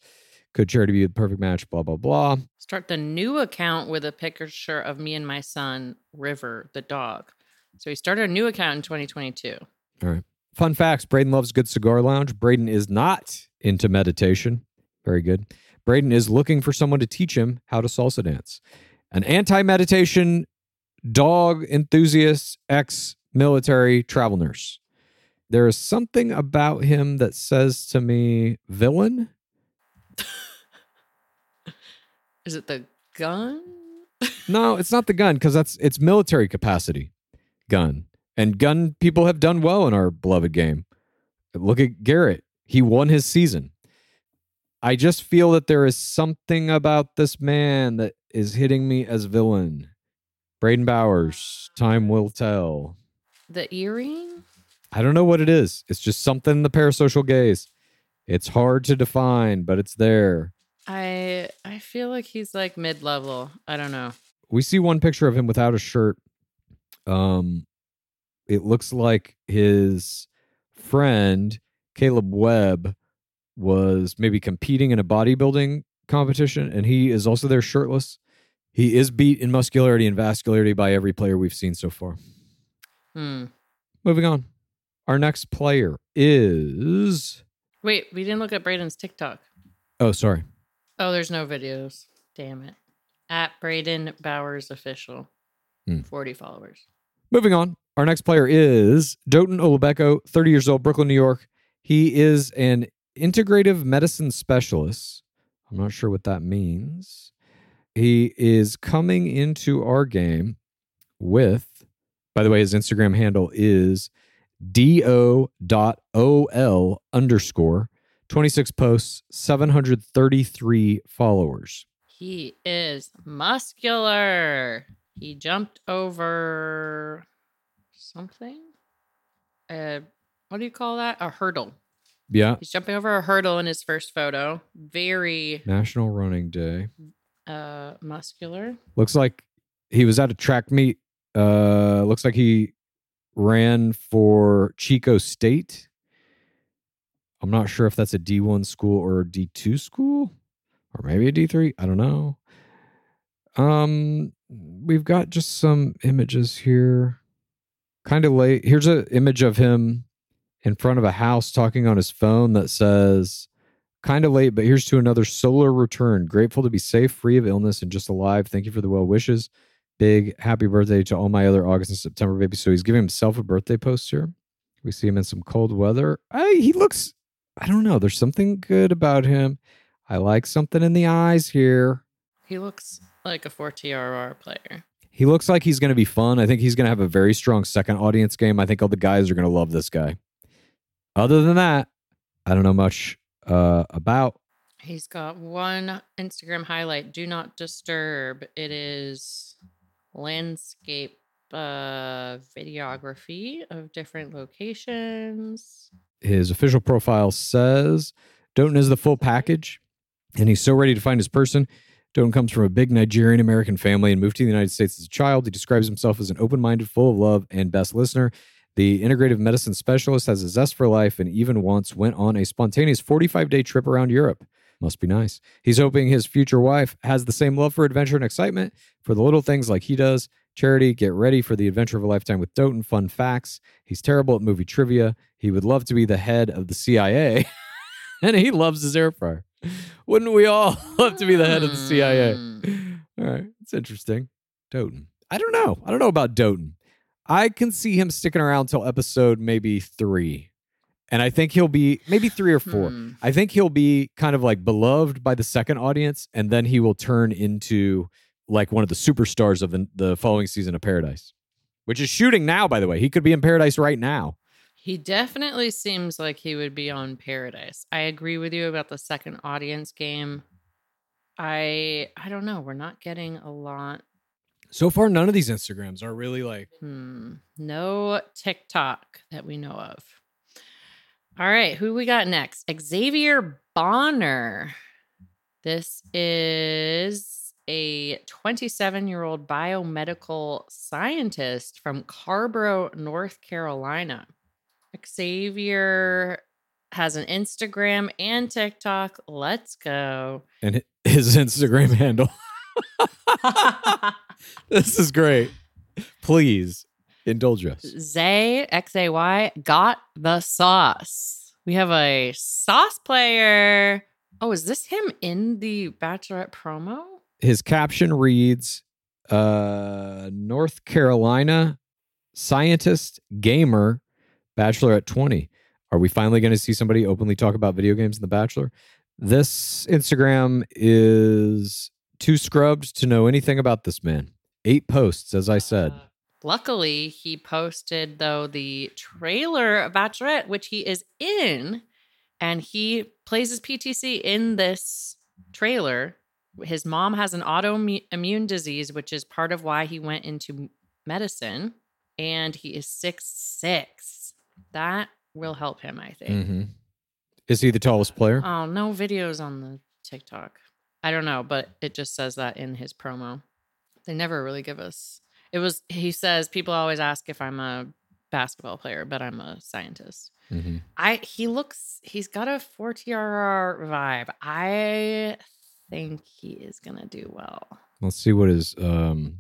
Could Charity be the perfect match? Blah, blah, blah. Start the new account with a picture of me and my son, River, the dog. So he started a new account in 2022. All right. Fun facts Brayden loves good cigar lounge. Brayden is not into meditation. Very good. Brayden is looking for someone to teach him how to salsa dance. An anti meditation dog enthusiast, ex military travel nurse. There is something about him that says to me, villain. Is it the gun? No, it's not the gun because that's it's military capacity gun. And gun people have done well in our beloved game. Look at Garrett. He won his season. I just feel that there is something about this man that is hitting me as villain. Brayden Bowers, time will tell. The earring? I don't know what it is. It's just something in the parasocial gaze. It's hard to define, but it's there. I I feel like he's like mid level. I don't know. we see one picture of him without a shirt. Um, it looks like his friend Caleb Webb was maybe competing in a bodybuilding competition, and he is also there shirtless. He is beat in muscularity and vascularity by every player we've seen so far. Hmm. Moving on, our next player is. Wait, we didn't look at Brayden's TikTok. Oh, sorry. Oh, there's no videos. Damn it. At Brayden Bowers official. Hmm. 40 followers. Moving on, our next player is Dotun Olubeko, 30 years old, Brooklyn, New York. He is an integrative medicine specialist. I'm not sure what that means. He is coming into our game with, by the way, his Instagram handle is do.ol underscore 26 posts, 733 followers. He is muscular. He jumped over something. Uh, what do you call that? A hurdle. Yeah. He's jumping over a hurdle in his first photo. Very National Running Day. uh, muscular. Looks like he was at a track meet. Uh, looks like he ran for Chico State. I'm not sure if that's a D1 school or a D2 school, or maybe a D3. I don't know. Um, we've got just some images here. Kind of late. Here's an image of him in front of a house talking on his phone that says, kind of late, but here's to another solar return. Grateful to be safe, free of illness, and just alive. Thank you for the well wishes. Big happy birthday to all my other August and September babies. So he's giving himself a birthday post here. We see him in some cold weather. He looks, I don't know. There's something good about him. I like something in the eyes here. He looks like a 4TRR player. He looks like he's going to be fun. I think he's going to have a very strong second audience game. I think all the guys are going to love this guy. Other than that, I don't know much uh, about. He's got one Instagram highlight. Do not disturb. It is landscape uh, videography of different locations. His official profile says Dotun is the full package, and he's so ready to find his person. Dotun comes from a big Nigerian American family and moved to the United States as a child. He describes himself as an open minded, full of love, and best listener. The integrative medicine specialist has a zest for life and even once went on a spontaneous 45 day trip around Europe. Must be nice. He's hoping his future wife has the same love for adventure and excitement for the little things like he does. Charity, get ready for the adventure of a lifetime with Dotun. Fun facts. He's terrible at movie trivia. He would love to be the head of the CIA. and he loves his air fryer. Wouldn't we all love to be the head of the CIA? All right. It's interesting. Dotun. I don't know. I don't know about Dotun. I can see him sticking around till episode maybe three. And I think he'll be maybe three or four. Hmm. I think he'll be kind of like beloved by the second audience, and then he will turn into like one of the superstars of the, the following season of Paradise, which is shooting now, by the way. He could be in Paradise right now. He definitely seems like he would be on Paradise. I agree with you about the second audience game. I I don't know. We're not getting a lot. So far, none of these Instagrams are really like. Hmm. No TikTok that we know of. All right, who we got next? Xavier Bonner. This is a 27 year old biomedical scientist from Carrboro, North Carolina. Xavier has an Instagram and TikTok. Let's go. And his Instagram handle. this is great. Please indulge us. Zay, X A Y, got the sauce. We have a sauce player. Oh, is this him in the Bachelorette promo? His caption reads uh, North Carolina scientist, gamer, bachelor at 20. Are we finally going to see somebody openly talk about video games in The Bachelor? This Instagram is too scrubbed to know anything about this man. Eight posts, as I said. Uh, luckily, he posted, though, the trailer of Bachelorette, which he is in, and he plays his PTC in this trailer. His mom has an autoimmune disease, which is part of why he went into medicine, and he is six six. That will help him, I think. hmm Is he the tallest player? Oh, no videos on the TikTok. I don't know, but it just says that in his promo. They never really give us. It was he says people always ask if I'm a basketball player, but I'm a scientist. Mhm. I he looks he's got a 4TRR vibe. I think he is gonna do well. Let's see what his um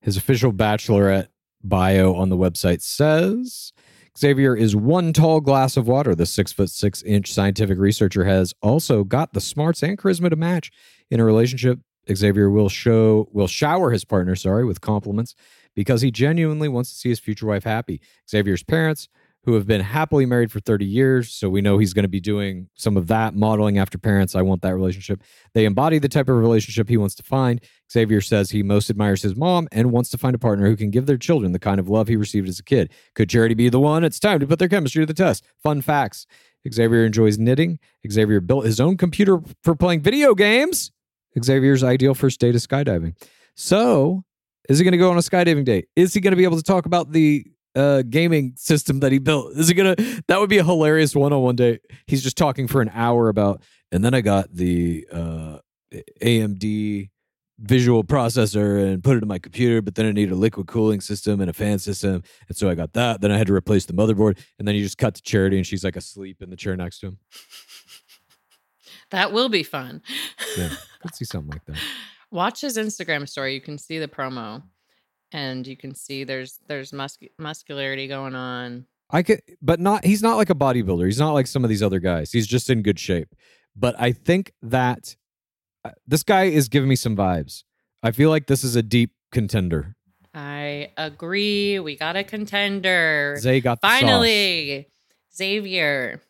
his official bachelorette bio on the website says. Xavier is one tall glass of water. The six foot six inch scientific researcher has also got the smarts and charisma to match in a relationship. Xavier will show will shower his partner, sorry, with compliments because he genuinely wants to see his future wife happy. Xavier's parents, who have been happily married for 30 years, so we know he's going to be doing some of that modeling after parents. I want that relationship. They embody the type of relationship he wants to find. Xavier says he most admires his mom and wants to find a partner who can give their children the kind of love he received as a kid. Could Charity be the one? It's time to put their chemistry to the test. Fun facts Xavier enjoys knitting. Xavier built his own computer for playing video games. Xavier's ideal first date is skydiving. So, is he going to go on a skydiving date? Is he going to be able to talk about the uh, gaming system that he built? Is he going to? That would be a hilarious one-on-one day. He's just talking for an hour about, and then I got the uh, AMD visual processor and put it in my computer, but then I needed a liquid cooling system and a fan system, and so I got that. Then I had to replace the motherboard, and then you just cut to Charity, and she's like asleep in the chair next to him. That will be fun. Yeah, could see something like that. Watch his Instagram story. You can see the promo, and you can see there's there's muscu- muscularity going on. I could, but not. He's not like a bodybuilder. He's not like some of these other guys. He's just in good shape. But I think that uh, this guy is giving me some vibes. I feel like this is a deep contender. I agree. We got a contender. Zay got. Finally, Xavier.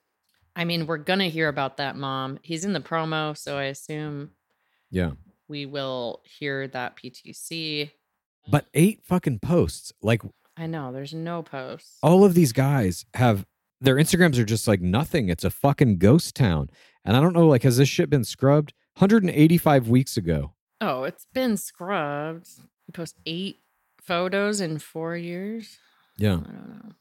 I mean, we're gonna hear about that mom. He's in the promo, so I assume Yeah, we will hear that PTC. But eight fucking posts. Like I know there's no posts. all of these guys have their Instagrams are just like nothing. It's a fucking ghost town. And I don't know, like, has this shit been scrubbed? 185 weeks ago. Oh, it's been scrubbed. He post eight photos in four years. Yeah. I don't know.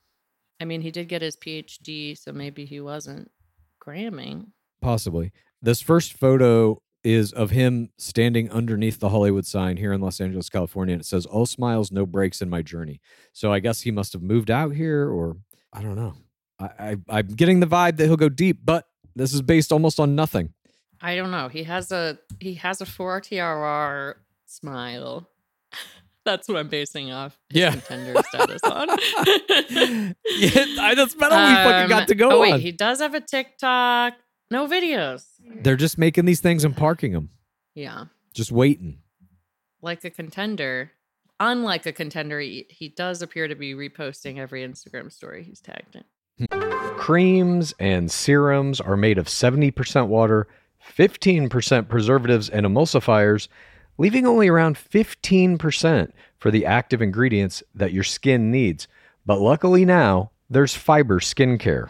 I mean, he did get his PhD, so maybe he wasn't gramming. Possibly. This first photo is of him standing underneath the Hollywood sign here in Los Angeles, California. And it says, All smiles, no breaks in my journey. So I guess he must have moved out here, or I don't know. I, I, I'm getting the vibe that he'll go deep, but this is based almost on nothing. I don't know. He has a he has a four TRR smile. That's what I'm basing off his Yeah. contender status on. yeah, I- that's about all we fucking got Um, to go oh, wait, on. he does have a TikTok. No videos. They're just making these things and parking them, Yeah. just waiting. Like a contender. Unlike a contender, he, he does appear to be reposting every Instagram story he's tagged in. Creams and serums are made of 70% water, 15% preservatives and emulsifiers, leaving only around 15% for the active ingredients that your skin needs. But luckily now, there's fiber skincare.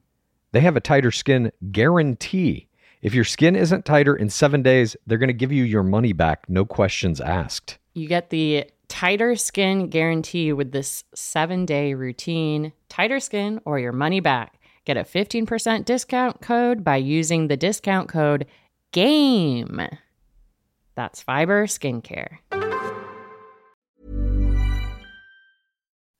they have a tighter skin guarantee. If your skin isn't tighter in seven days, they're going to give you your money back, no questions asked. You get the tighter skin guarantee with this seven day routine. Tighter skin or your money back. Get a 15% discount code by using the discount code GAME. That's Fiber Skincare.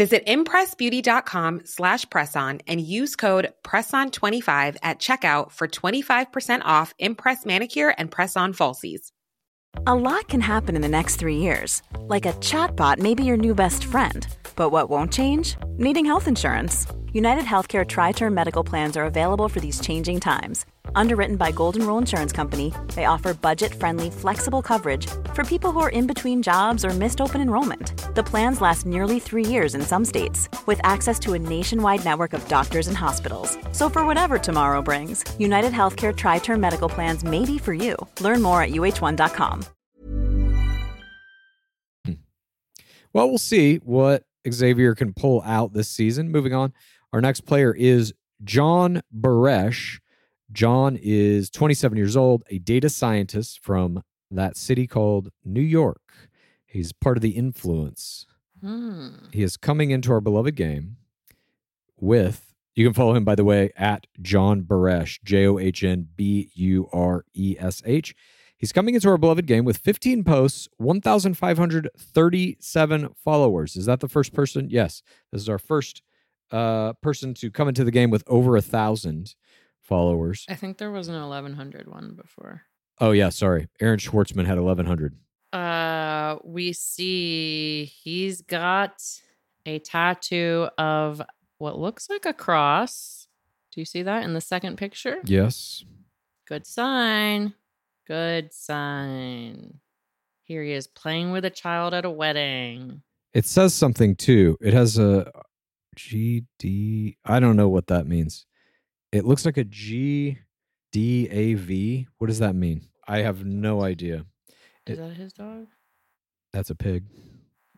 Visit impressbeauty.com slash presson and use code PRESSON25 at checkout for 25% off Impress Manicure and Press-On Falsies. A lot can happen in the next three years. Like a chatbot may be your new best friend. But what won't change? Needing health insurance. United Healthcare TriTerm Medical Plans are available for these changing times. Underwritten by Golden Rule Insurance Company, they offer budget friendly, flexible coverage for people who are in between jobs or missed open enrollment. The plans last nearly three years in some states, with access to a nationwide network of doctors and hospitals. So, for whatever tomorrow brings, United Healthcare TriTerm Medical Plans may be for you. Learn more at uh1.com. Hmm. Well, we'll see what Xavier can pull out this season. Moving on, our next player is John Buresh. John is 27 years old, a data scientist from that city called New York. He's part of the influence. Hmm. He is coming into our beloved game with, you can follow him, by the way, at John Buresh, J O H N B U R E S H. He's coming into our beloved game with 15 posts, 1,537 followers. Is that the first person? Yes. This is our first uh, person to come into the game with over a thousand followers. I think there was an 1100 one before. Oh, yeah. Sorry. Aaron Schwartzman had 1,100. Uh, we see he's got a tattoo of what looks like a cross. Do you see that in the second picture? Yes. Good sign. Good sign. Here he is playing with a child at a wedding. It says something too. It has a GD. I don't know what that means. It looks like a GDAV. What does that mean? I have no idea. Is It- that his dog? That's a pig.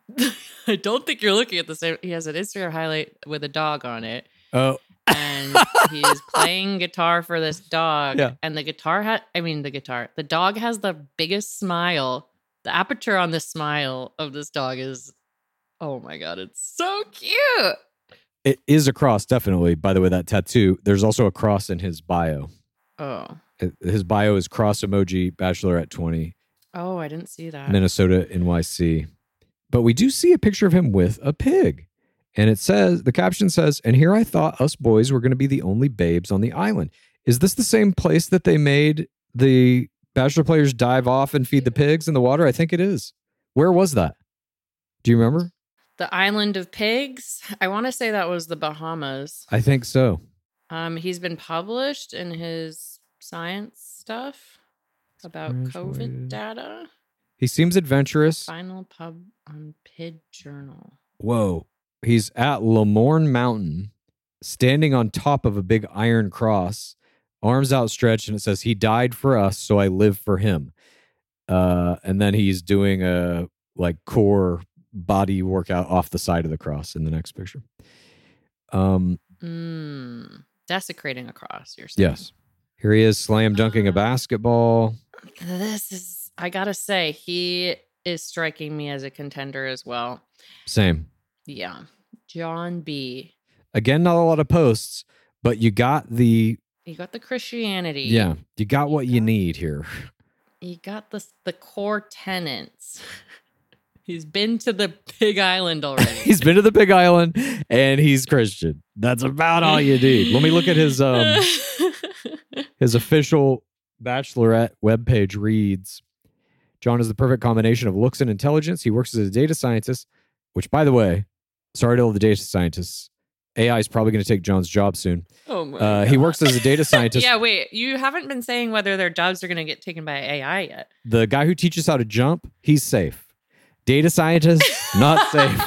I don't think you're looking at the same. He has an Instagram highlight with a dog on it, Oh, and he is playing guitar for this dog. Yeah. And the guitar had, I mean, the guitar, the dog has the biggest smile. The aperture on the smile of this dog is, oh my God, it's so cute. It is a cross, definitely. By the way, that tattoo, there's also a cross in his bio. Oh, His bio is cross emoji, bachelorette 20, oh, I didn't see that. Minnesota, NYC. But we do see a picture of him with a pig. And it says, the caption says, and here I thought us boys were going to be the only babes on the island. Is this the same place that they made the bachelor players dive off and feed the pigs in the water? I think it is. Where was that? Do you remember? The Island of Pigs. I want to say that was the Bahamas. I think so. Um, he's been published in his science stuff about. COVID data. He seems adventurous. Final pub on PID Journal. Whoa. He's at Le Morne Mountain, standing on top of a big iron cross, arms outstretched, and it says, He died for us, so I live for him. Uh, and then he's doing a like core body workout off the side of the cross in the next picture. Um, Mm, desecrating a cross. You're saying? yes. Here he is slam dunking a Uh, basketball. This is. I gotta say, he is striking me as a contender as well. Same. Yeah, John B. Again, not a lot of posts, but you got the You got the Christianity. yeah, you got what you need here. You got the the core tenants. He's been to the Big Island already. he's been to the Big Island and he's Christian. That's about all you need. Let me look at his um his official bachelorette webpage reads John is the perfect combination of looks and intelligence. He works as a data scientist, which by the way, sorry to all the data scientists. AI is probably going to take John's job soon. oh my Uh, he works as a data scientist. Yeah, wait. You haven't been saying whether their jobs are going to get taken by AI yet. The guy who teaches how to jump, he's safe. Data scientist, not safe.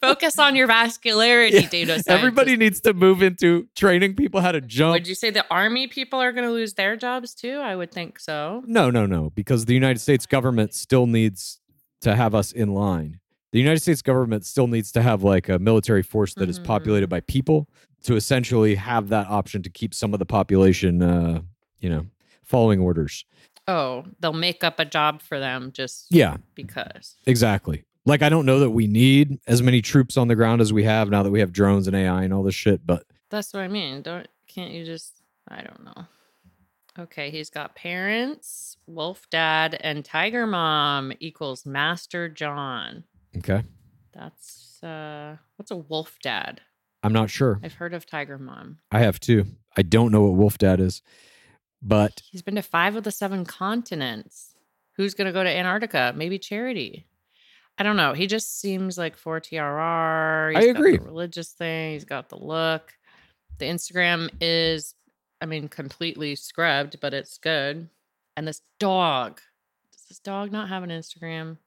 Focus on your vascularity, data scientist. Everybody needs to move into training people how to jump. Would you say the army people are going to lose their jobs too? I would think so. No, no, no, because the United States government still needs to have us in line. The United States government still needs to have like a military force that is Mhm. populated by people to essentially have that option to keep some of the population, uh, you know, following orders. Oh, they'll make up a job for them just Yeah, because. exactly. Like, I don't know that we need as many troops on the ground as we have now that we have drones and AI and all this shit, but That's what I mean. Don't can't you just I don't know. Okay, he's got parents, wolf dad, and tiger mom equals Master John. okay. That's uh what's a wolf dad? I'm not sure. I've heard of tiger mom. I have too. I don't know what Wolf Dad is, but He's been to five of the seven continents. Who's gonna go to Antarctica? Maybe charity. I don't know. He just seems like for TRR. I He's got agree. the religious thing. He's got the look. The Instagram is, I mean, completely scrubbed, but it's good. And this dog. Does this dog not have an Instagram?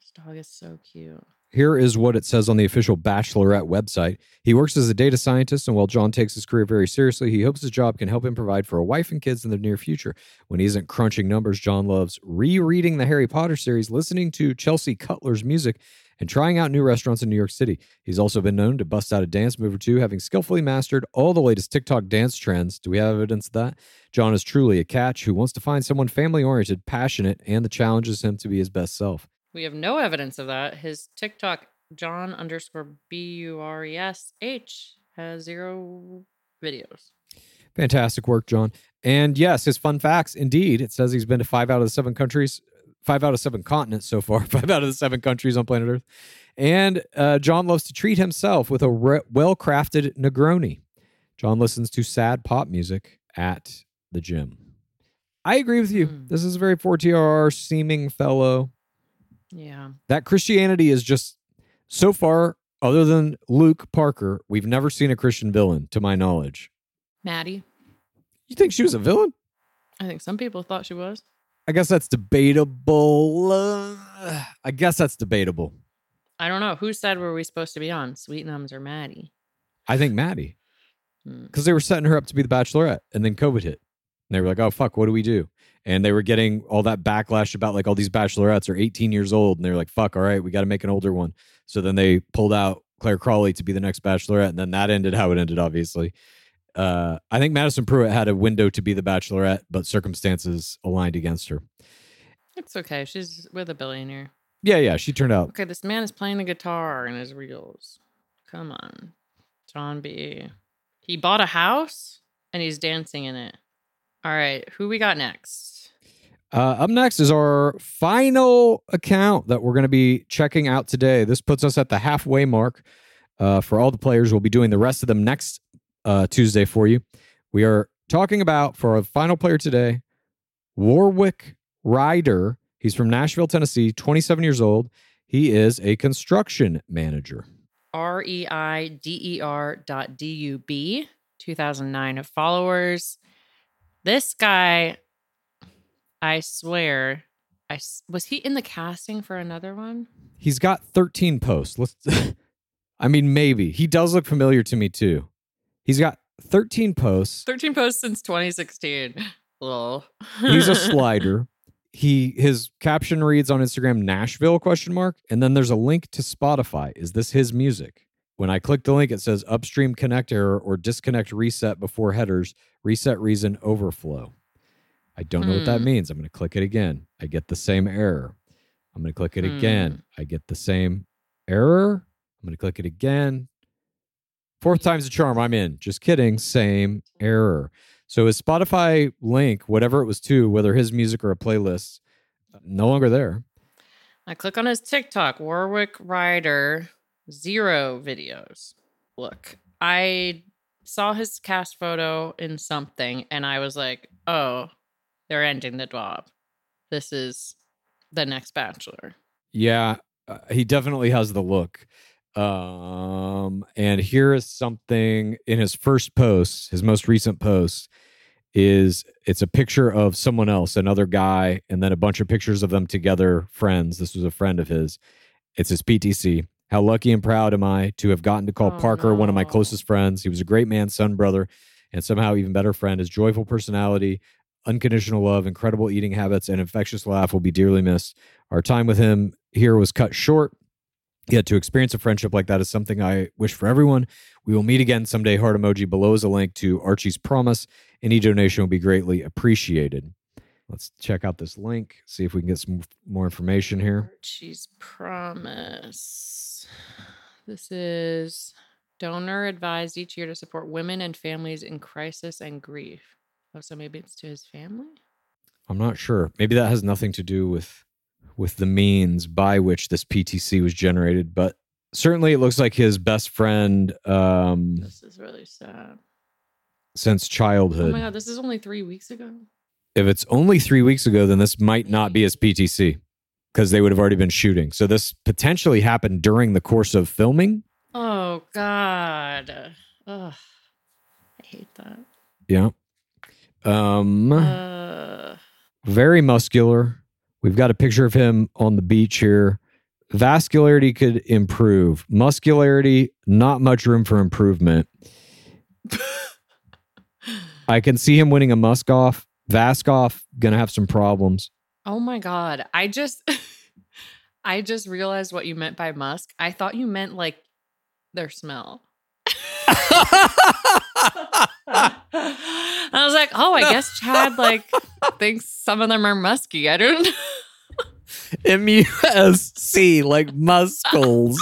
This dog is so cute. Here is what it says on the official Bachelorette website. He works as a data scientist, and while John takes his career very seriously, he hopes his job can help him provide for a wife and kids in the near future. When he isn't crunching numbers, John loves rereading the Harry Potter series, listening to Chelsea Cutler's music, and trying out new restaurants in New York City. He's also been known to bust out a dance move or two, having skillfully mastered all the latest TikTok dance trends. Do we have evidence of that? John is truly a catch who wants to find someone family oriented, passionate, and that challenges him to be his best self. We have no evidence of that. His TikTok, John underscore B U R E S H, has zero videos. Fantastic work, John. And yes, his fun facts, indeed, it says he's been to five out of the seven countries, five out of seven continents so far, five out of the seven countries on planet Earth. And uh, John loves to treat himself with a re- well crafted Negroni. John listens to sad pop music at the gym. I agree with you. Hmm. This is a very 4TRR seeming fellow. Yeah. That Christianity is just so far, other than Luke Parker, we've never seen a Christian villain, to my knowledge. Maddie. You think she was a villain? I think some people thought she was. I guess that's debatable. Uh, I guess that's debatable. I don't know. Who said were we supposed to be on? Sweet Nums or Maddie? I think Maddie, Hmm. because they were setting her up to be the Bachelorette, and then COVID hit, and they were like, "Oh fuck, what do we do?" And they were getting all that backlash about like all these Bachelorettes are 18 years old, and they were like, "Fuck, all right, we got to make an older one." So then they pulled out Clare Crawley to be the next Bachelorette, and then that ended how it ended, obviously. Uh, I think Madison Prewett had a window to be the Bachelorette, but circumstances aligned against her. It's okay. She's with a billionaire. Yeah, yeah, she turned out Okay, this man is playing the guitar in his reels. Come on. John B. He bought a house and he's dancing in it. All right, who we got next? Uh, up next is our final account that we're going to be checking out today. This puts us at the halfway mark uh, for all the players. We'll be doing the rest of them next uh, Tuesday for you. We are talking about for our final player today, Warwick Ryder. He's from Nashville, Tennessee, 27 years old. He is a construction manager. R E I D E R dot D U B, 2009 of followers. This guy, I swear, I was he in the casting for another one? He's got 13 posts. Let's I mean maybe. He does look familiar to me too. He's got 13 posts. 13 posts since 2016. Lol. He's a slider. He his caption reads on Instagram Nashville question mark and then there's a link to Spotify. Is this his music? When I click the link it says upstream connect error or disconnect reset before headers, reset reason overflow. I don't know what that Hmm. means. I'm going to click it again. I get the same error. I'm going to click it again. I get the same error. I'm going to click it again. Fourth time's a charm. I'm in. Just kidding. Same error. So his Spotify link, whatever it was to, whether his music or a playlist, no longer there. I click on his TikTok, Warwick Ryder, zero videos. Look, I saw his cast photo in something and I was like, oh, they're ending the job. This is the next Bachelor. Yeah, uh, he definitely has the look. Um, and here is something in his first post, his most recent post is it's a picture of someone else, another guy, and then a bunch of pictures of them together, friends. This was a friend of his. It's his PTC. How lucky and proud am I to have gotten to call Oh, Parker one of my closest friends. He was a great man, son, brother, and somehow even better friend. His joyful personality, unconditional love, incredible eating habits, and infectious laugh will be dearly missed. Our time with him here was cut short. Yet to experience a friendship like that is something I wish for everyone. We will meet again someday. Heart emoji below is a link to Archie's promise. Any donation will be greatly appreciated. Let's check out this link, see if we can get some more information here. Archie's promise. This is donor advised each year to support women and families in crisis and grief. Oh, so maybe it's to his family? I'm not sure. Maybe that has nothing to do with with the means by which this PTC was generated, but certainly it looks like his best friend um, This is really sad. since childhood. Oh my god, this is only three weeks ago. if it's only three weeks ago, then this might not be his PTC because they would have already been shooting. So this potentially happened during the course of filming. Oh god. Ugh. I hate that. Yeah. Um, Uh, very muscular. We've got a picture of him on the beach here. Vascularity could improve. Muscularity, not much room for improvement. I can see him winning a musk off. Vaskoff gonna have some problems. oh my god. I just I just realized what you meant by musk. I thought you meant like their smell. I was like, oh, I guess Chad like thinks some of them are musky. I don't M U S C, like muscles.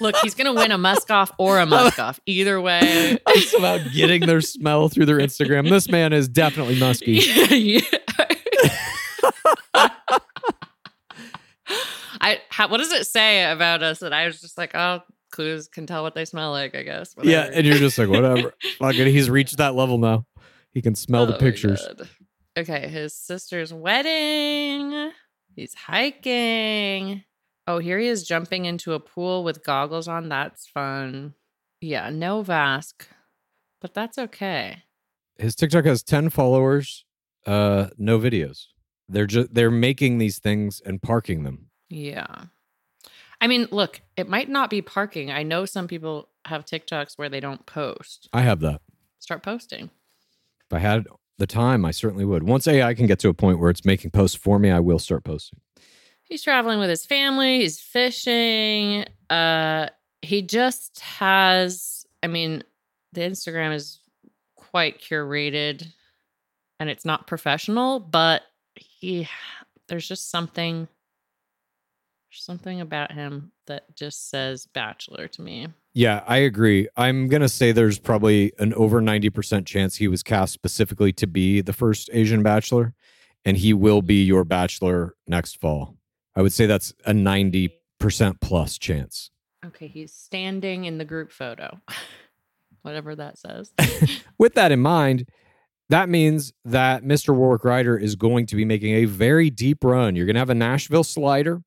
look. He's gonna win a musk off or a musk off. Either way. It's about getting their smell through their Instagram. This man is definitely musky. Yeah. I how, what does it say about us that I was just like, oh, clues can tell what they smell like. I guess. Yeah, and you're just like, whatever. It. He's reached that level now. He can smell the Oh my pictures. Okay, his sister's wedding. He's hiking. Oh, here he is jumping into a pool with goggles on. That's fun. Yeah, no Vask, but that's okay. His TikTok has 10 followers, uh, no videos. They're just they're making these things and parking them. Yeah. I mean, look, it might not be parking. I know some people have TikToks where they don't post. I have that. Start posting. If I had the time, I certainly would. Once AI can get to a point where it's making posts for me, I will start posting. He's traveling with his family, he's fishing. Uh he just has I mean, the Instagram is quite curated and it's not professional, but he there's just something something about him that just says bachelor to me. Yeah, I agree. I'm going to say there's probably an over 90% chance he was cast specifically to be the first Asian bachelor, and he will be your bachelor next fall. I would say that's a 90% plus chance. Okay, he's standing in the group photo. whatever that says. With that in mind, that means that Mr. Warwick Ryder is going to be making a very deep run. You're going to have a Nashville slider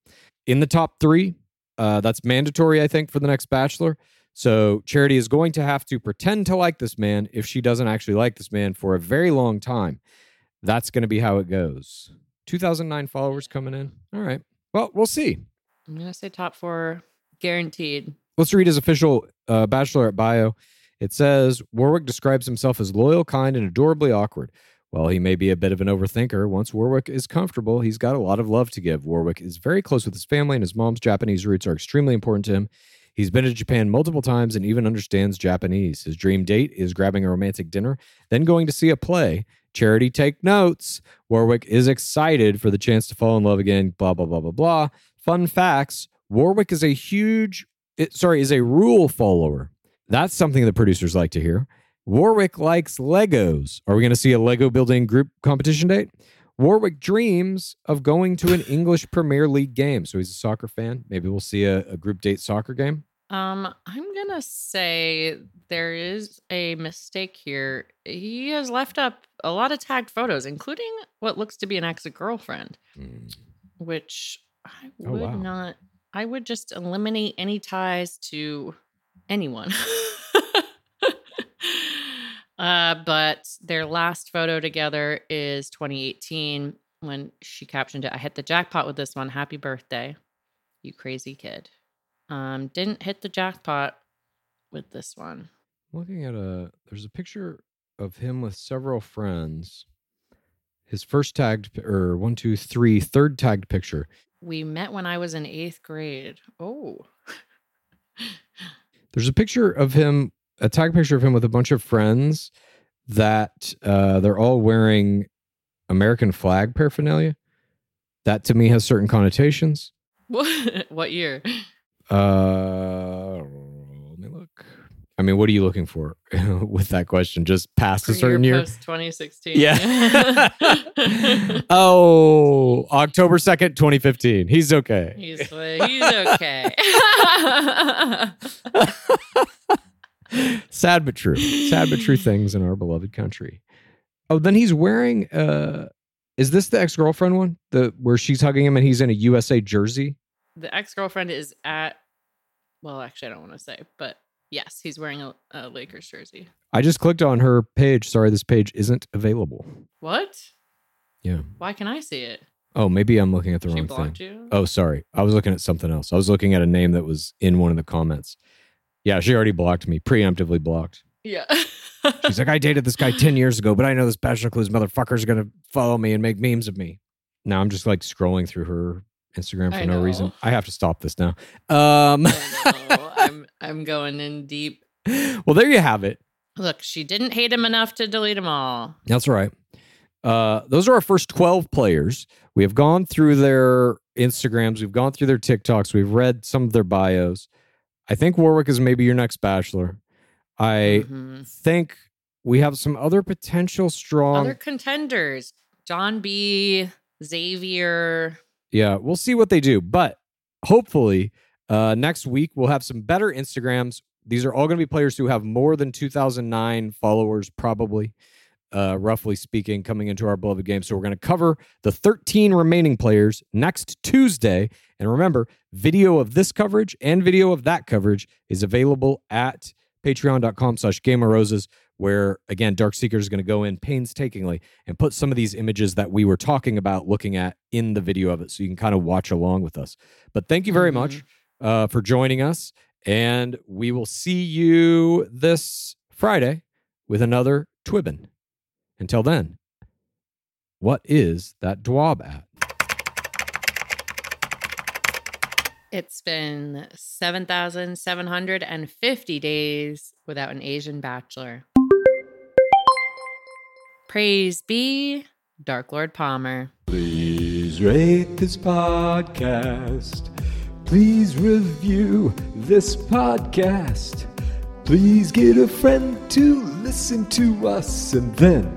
in the top three. Uh, that's mandatory, I think, for the next Bachelor. So Charity is going to have to pretend to like this man if she doesn't actually like this man for a very long time. That's going to be how it goes. 2009 followers coming in. All right. Well, we'll see. I'm gonna say top four guaranteed. Let's read his official uh, at bio. It says Warwick describes himself as loyal, kind, and adorably awkward. While he may be a bit of an overthinker, once Warwick is comfortable, he's got a lot of love to give. Warwick is very close with his family, and his mom's Japanese roots are extremely important to him. He's been to Japan multiple times and even understands Japanese. His dream date is grabbing a romantic dinner, then going to see a play. Charity, take notes. Warwick is excited for the chance to fall in love again. Blah blah blah blah blah. Fun facts: Warwick is a huge, sorry, is a rule follower. That's something the producers like to hear. Warwick likes Legos. Are we going to see a Lego building group competition date? Warwick dreams of going to an English Premier League game. So he's a soccer fan. Maybe we'll see a, a group date soccer game. Um, I'm gonna say there is a mistake here. He has left up a lot of tagged photos, including what looks to be an ex-girlfriend, which I Oh, would wow. not. I would just eliminate any ties to anyone. uh, but their last photo together is 2018 when she captioned it. I hit the jackpot with this one. Happy birthday, you crazy kid. Um, didn't hit the jackpot with this one. Looking at a, there's a picture of him with several friends. His first tagged, or one, two, three, third tagged picture. We met when I was in eighth grade. Oh, There's a picture of him, a tag picture of him with a bunch of friends that uh, they're all wearing American flag paraphernalia. That to me has certain connotations. what? what year? Uh, let me look. I mean, what are you looking for with that question? Just past a certain year? Post 2016. Yeah. oh, October 2nd, 2015. He's okay. he's he's okay. Sad but true. Sad but true things in our beloved country. Oh, then he's wearing uh is this the ex-girlfriend one? The where she's hugging him and he's in a USA jersey? the ex girlfriend is at. Well, actually, I don't want to say, but yes, he's wearing a, a Lakers jersey. I just clicked on her page. Sorry, this page isn't available. What? Yeah. Why can I see it? Oh, maybe I'm looking at the she wrong thing. you. Oh, sorry. I was looking at something else. I was looking at a name that was in one of the comments. Yeah, she already blocked me, preemptively blocked. Yeah. She's like, I dated this guy 10 years ago, but I know this Bachelor Clues motherfucker is going to follow me and make memes of me. Now I'm just like scrolling through her Instagram for I no reason. I have to stop this now. Um, know. I'm I'm going in deep. well, there you have it. Look, she didn't hate him enough to delete them all. That's right. Uh, those are our first 12 players. We have gone through their Instagrams, we've gone through their TikToks, we've read some of their bios. I think Warwick is maybe your next Bachelor. I Mhm. think we have some other potential strong. Other contenders: John B, Xavier. Yeah, we'll see what they do. But hopefully, uh, next week we'll have some better Instagrams. These are all going to be players who have more than 2009 followers, probably, uh, roughly speaking, coming into our beloved game. So we're going to cover the 13 remaining players next Tuesday. And remember, video of this coverage and video of that coverage is available at patreon.com slash game of roses where again dark seeker is going to go in painstakingly and put some of these images that we were talking about looking at in the video of it so you can kind of watch along with us but thank you very much uh, for joining us and we will see you this friday with another twibbin until then what is that dwab at It's been 7,750 days without an Asian bachelor. Praise be Dark Lord Palmer. Please rate this podcast. Please review this podcast. Please get a friend to listen to us and then